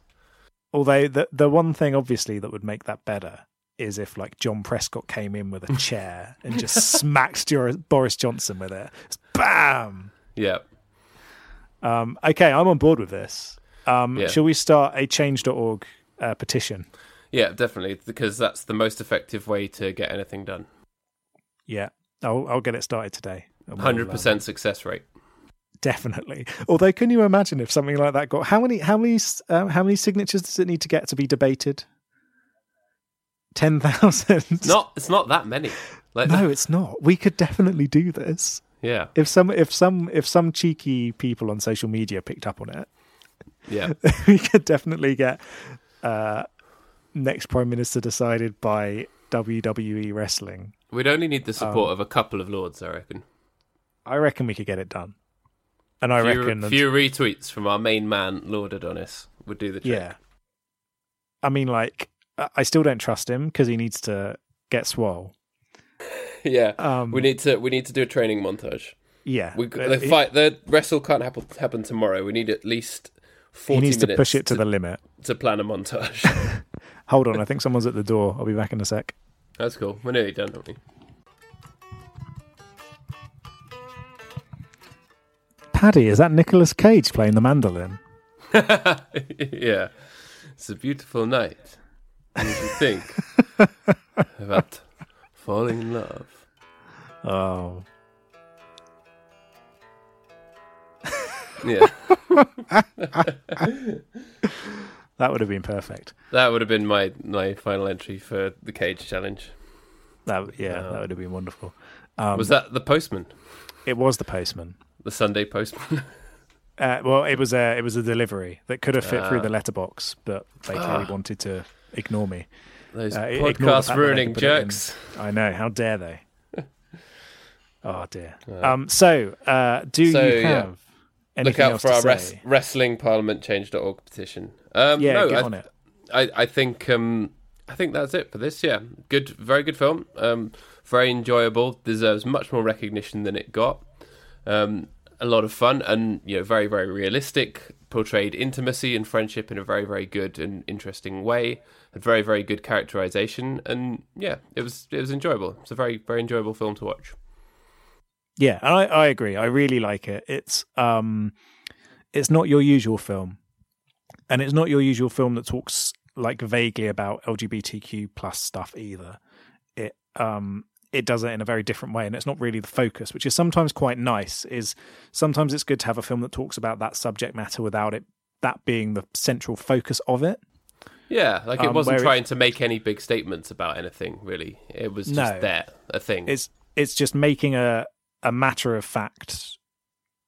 Although the the one thing obviously that would make that better is if like John Prescott came in with a chair and just smacked Boris Johnson with it. Just bam. Yeah, Um, okay, I'm on board with this. Um, Yeah. Shall we start a change.org uh, petition? yeah, definitely, because that's the most effective way to get anything done. Yeah, I'll, I'll get it started today. We'll, Hundred percent success rate. definitely. Although, can you imagine if something like that got how many how many uh, how many signatures does it need to get to be debated? Ten thousand. Not, it's not that many. Like, No, it's not. We could definitely do this. yeah, If some if some if some cheeky people on social media picked up on it, yeah, we could definitely get uh, next prime minister decided by WWE wrestling. we'd only need the support Um, of a couple of lords, I reckon. I reckon we could get it done. And I few, reckon that- few retweets from our main man, Lord Adonis, would do the trick. yeah. I mean like I still don't trust him because he needs to get swole. yeah. Um We need to we need to do a training montage. Yeah, We, Uh, the he- fight, the wrestle can't happen, happen tomorrow. We need at least He forty needs to push it to the limit. to plan a montage. Hold on, I think someone's at the door. I'll be back in a sec. That's cool. We're nearly done, aren't we? Paddy, is that Nicolas Cage playing the mandolin? yeah, it's a beautiful night. And you think about falling in love. Oh, Yeah, that would have been perfect. that would have been my my final entry for the cage challenge. That yeah, Wow. that would have been wonderful. Um, Was that the postman, It was the postman. the Sunday postman? Uh, well, it was a it was a delivery that could have fit through Ah. the letterbox, but they clearly Ah. wanted to ignore me. Those Uh, podcast ruining could put it in. jerks. I know. How dare they? oh dear. Uh, Um. So, uh, do So, you have Look out for our res- wrestling parliament change.org petition. Um, yeah, no, get I, on it. I, I think um, I think that's it for this. Yeah, good, very good film. Um, very enjoyable. Deserves much more recognition than it got. Um, a lot of fun and you know very very realistic. Portrayed intimacy and friendship in a very very good and interesting way. Had very very good characterization and yeah, it was it was enjoyable. It's a very very enjoyable film to watch. Yeah, and I, I agree. I really like it. It's um, it's not your usual film, and it's not your usual film that talks like vaguely about LGBTQ plus stuff either. It um, it does it in a very different way, and it's not really the focus, which is sometimes quite nice. Is sometimes it's good to have a film that talks about that subject matter without it that being the central focus of it. Yeah, like it Um, wasn't where it- trying to make any big statements about anything really. It was just No. there, a thing. It's it's just making a a matter of fact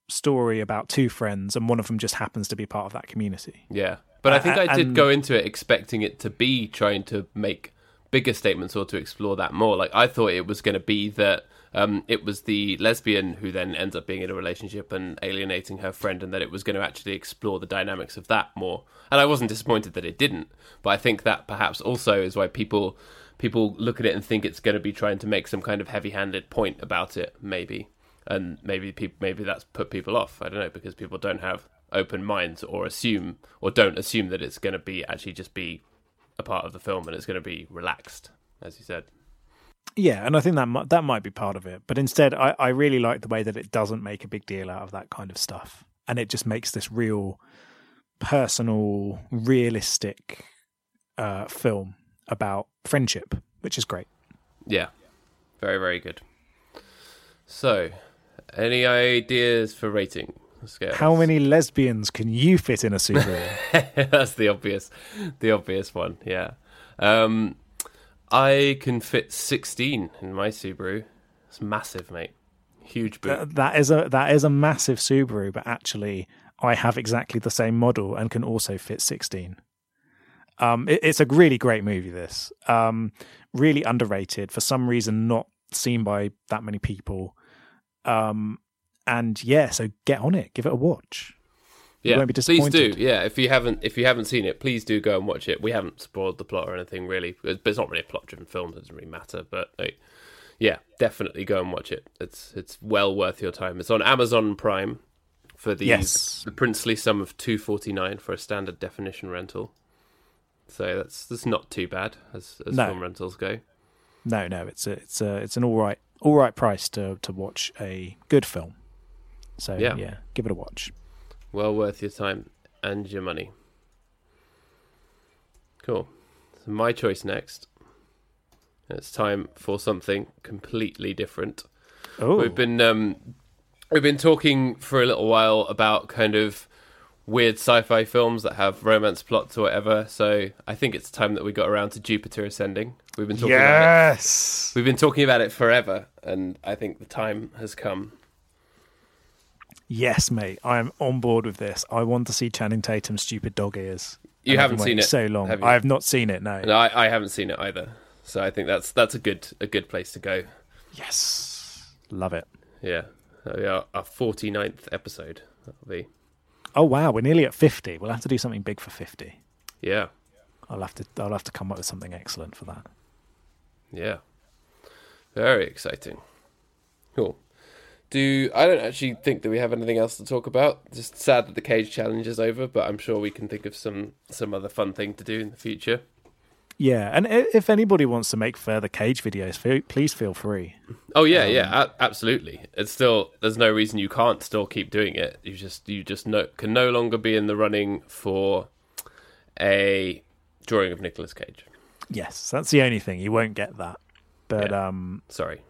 story about two friends, and one of them just happens to be part of that community. Yeah, but I think Uh, I did and- go into it expecting it to be trying to make bigger statements or to explore that more. Like I thought it was going to be that um, it was the lesbian who then ends up being in a relationship and alienating her friend, and that it was going to actually explore the dynamics of that more. And I wasn't disappointed that it didn't. But I think that perhaps also is why people people look at it and think it's going to be trying to make some kind of heavy-handed point about it, maybe. And maybe maybe that's put people off. I don't know because people don't have open minds or assume or don't assume that it's going to be actually just be a part of the film and it's going to be relaxed, as you said. Yeah, and I think that might, that might be part of it. But instead, I, I really like the way that it doesn't make a big deal out of that kind of stuff, and it just makes this real, personal, realistic uh, film about friendship, which is great. Yeah, very very good. So, any ideas for rating? Scales? How many lesbians can you fit in a Subaru? That's the obvious, the obvious one. Yeah, um, I can fit sixteen in my Subaru. It's massive, mate. Huge boot. Th- that is a that is a massive Subaru, but actually, I have exactly the same model and can also fit sixteen. Um, it, it's a really great movie. This um, really underrated for some reason, not seen by that many people. Um, and yeah, so get on it, give it a watch. Yeah, won't be please do. Yeah, if you haven't if you haven't seen it, please do go and watch it. We haven't spoiled the plot or anything really, but it's not really a plot driven film. It doesn't really matter. But like, yeah, definitely go and watch it. It's it's well worth your time. It's on Amazon Prime for the, Yes. the princely sum of two forty nine for a standard definition rental. So that's that's not too bad as as No. film rentals go. No, no, it's a, it's a, it's an all right all right price to to watch a good film. So Yeah. yeah give it a watch. Well worth your time and your money. Cool. So my choice next. It's time for something completely different. Oh, We've been um, we've been talking for a little while about kind of weird sci-fi films that have romance plots or whatever. So I think it's time that we got around to Jupiter Ascending. We've been talking about it. yes. We've been talking about it forever, and I think the time has come. Yes, mate. I am on board with this. I want to see Channing Tatum's stupid dog ears. You haven't seen it, so long. have? I have not seen it. No. I, I haven't seen it either. So I think that's that's a good a good place to go. Yes, love it. Yeah. That'll be our, our 49th episode. That'll be. Oh wow, we're nearly at fifty. We'll have to do something big for fifty. Yeah. I'll have to. I'll have to come up with something excellent for that. Yeah. Very exciting. Cool. do I don't actually think that we have anything else to talk about. Just sad that the cage challenge is over, but I'm sure we can think of some some other fun thing to do in the future. Yeah, and if anybody wants to make further cage videos, please feel free. Oh yeah, yeah, a- absolutely. It's still there's no reason you can't still keep doing it. You just you just no, can no longer be in the running for a drawing of Nicolas Cage. Yes, that's the only thing. You won't get that. But Yeah. um Sorry.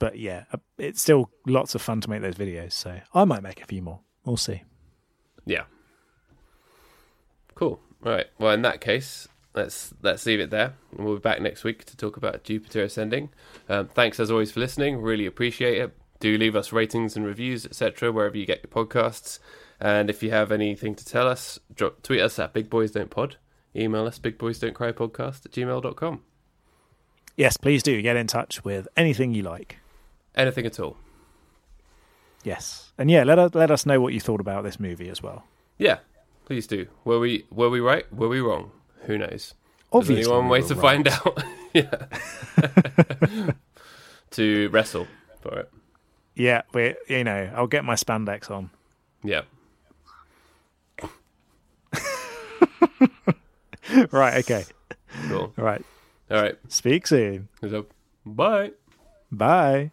but yeah, uh, it's still lots of fun to make those videos, so I might make a few more. We'll see. Yeah. Cool. Right. Well, in that case, let's let's leave it there, and we'll be back next week to talk about Jupiter ascending. Um, thanks as always for listening. Really appreciate it. Do leave us ratings and reviews, etc., wherever you get your podcasts. And if you have anything to tell us, drop, tweet us at Big Boys Don't Pod. Email us Big Boys Don't Cry Podcast at gmail.com. Yes, please do get in touch with anything you like. Anything at all. Yes, and yeah, let us let us know what you thought about this movie as well. Yeah, please do. Were we were we right? Were we wrong? Who knows? Obviously, There's only one way to right. find out. yeah. to wrestle for it. Yeah, we you know I'll get my spandex on. Yeah. right. Okay. Cool. All right. All right. Speak soon. So, bye. Bye.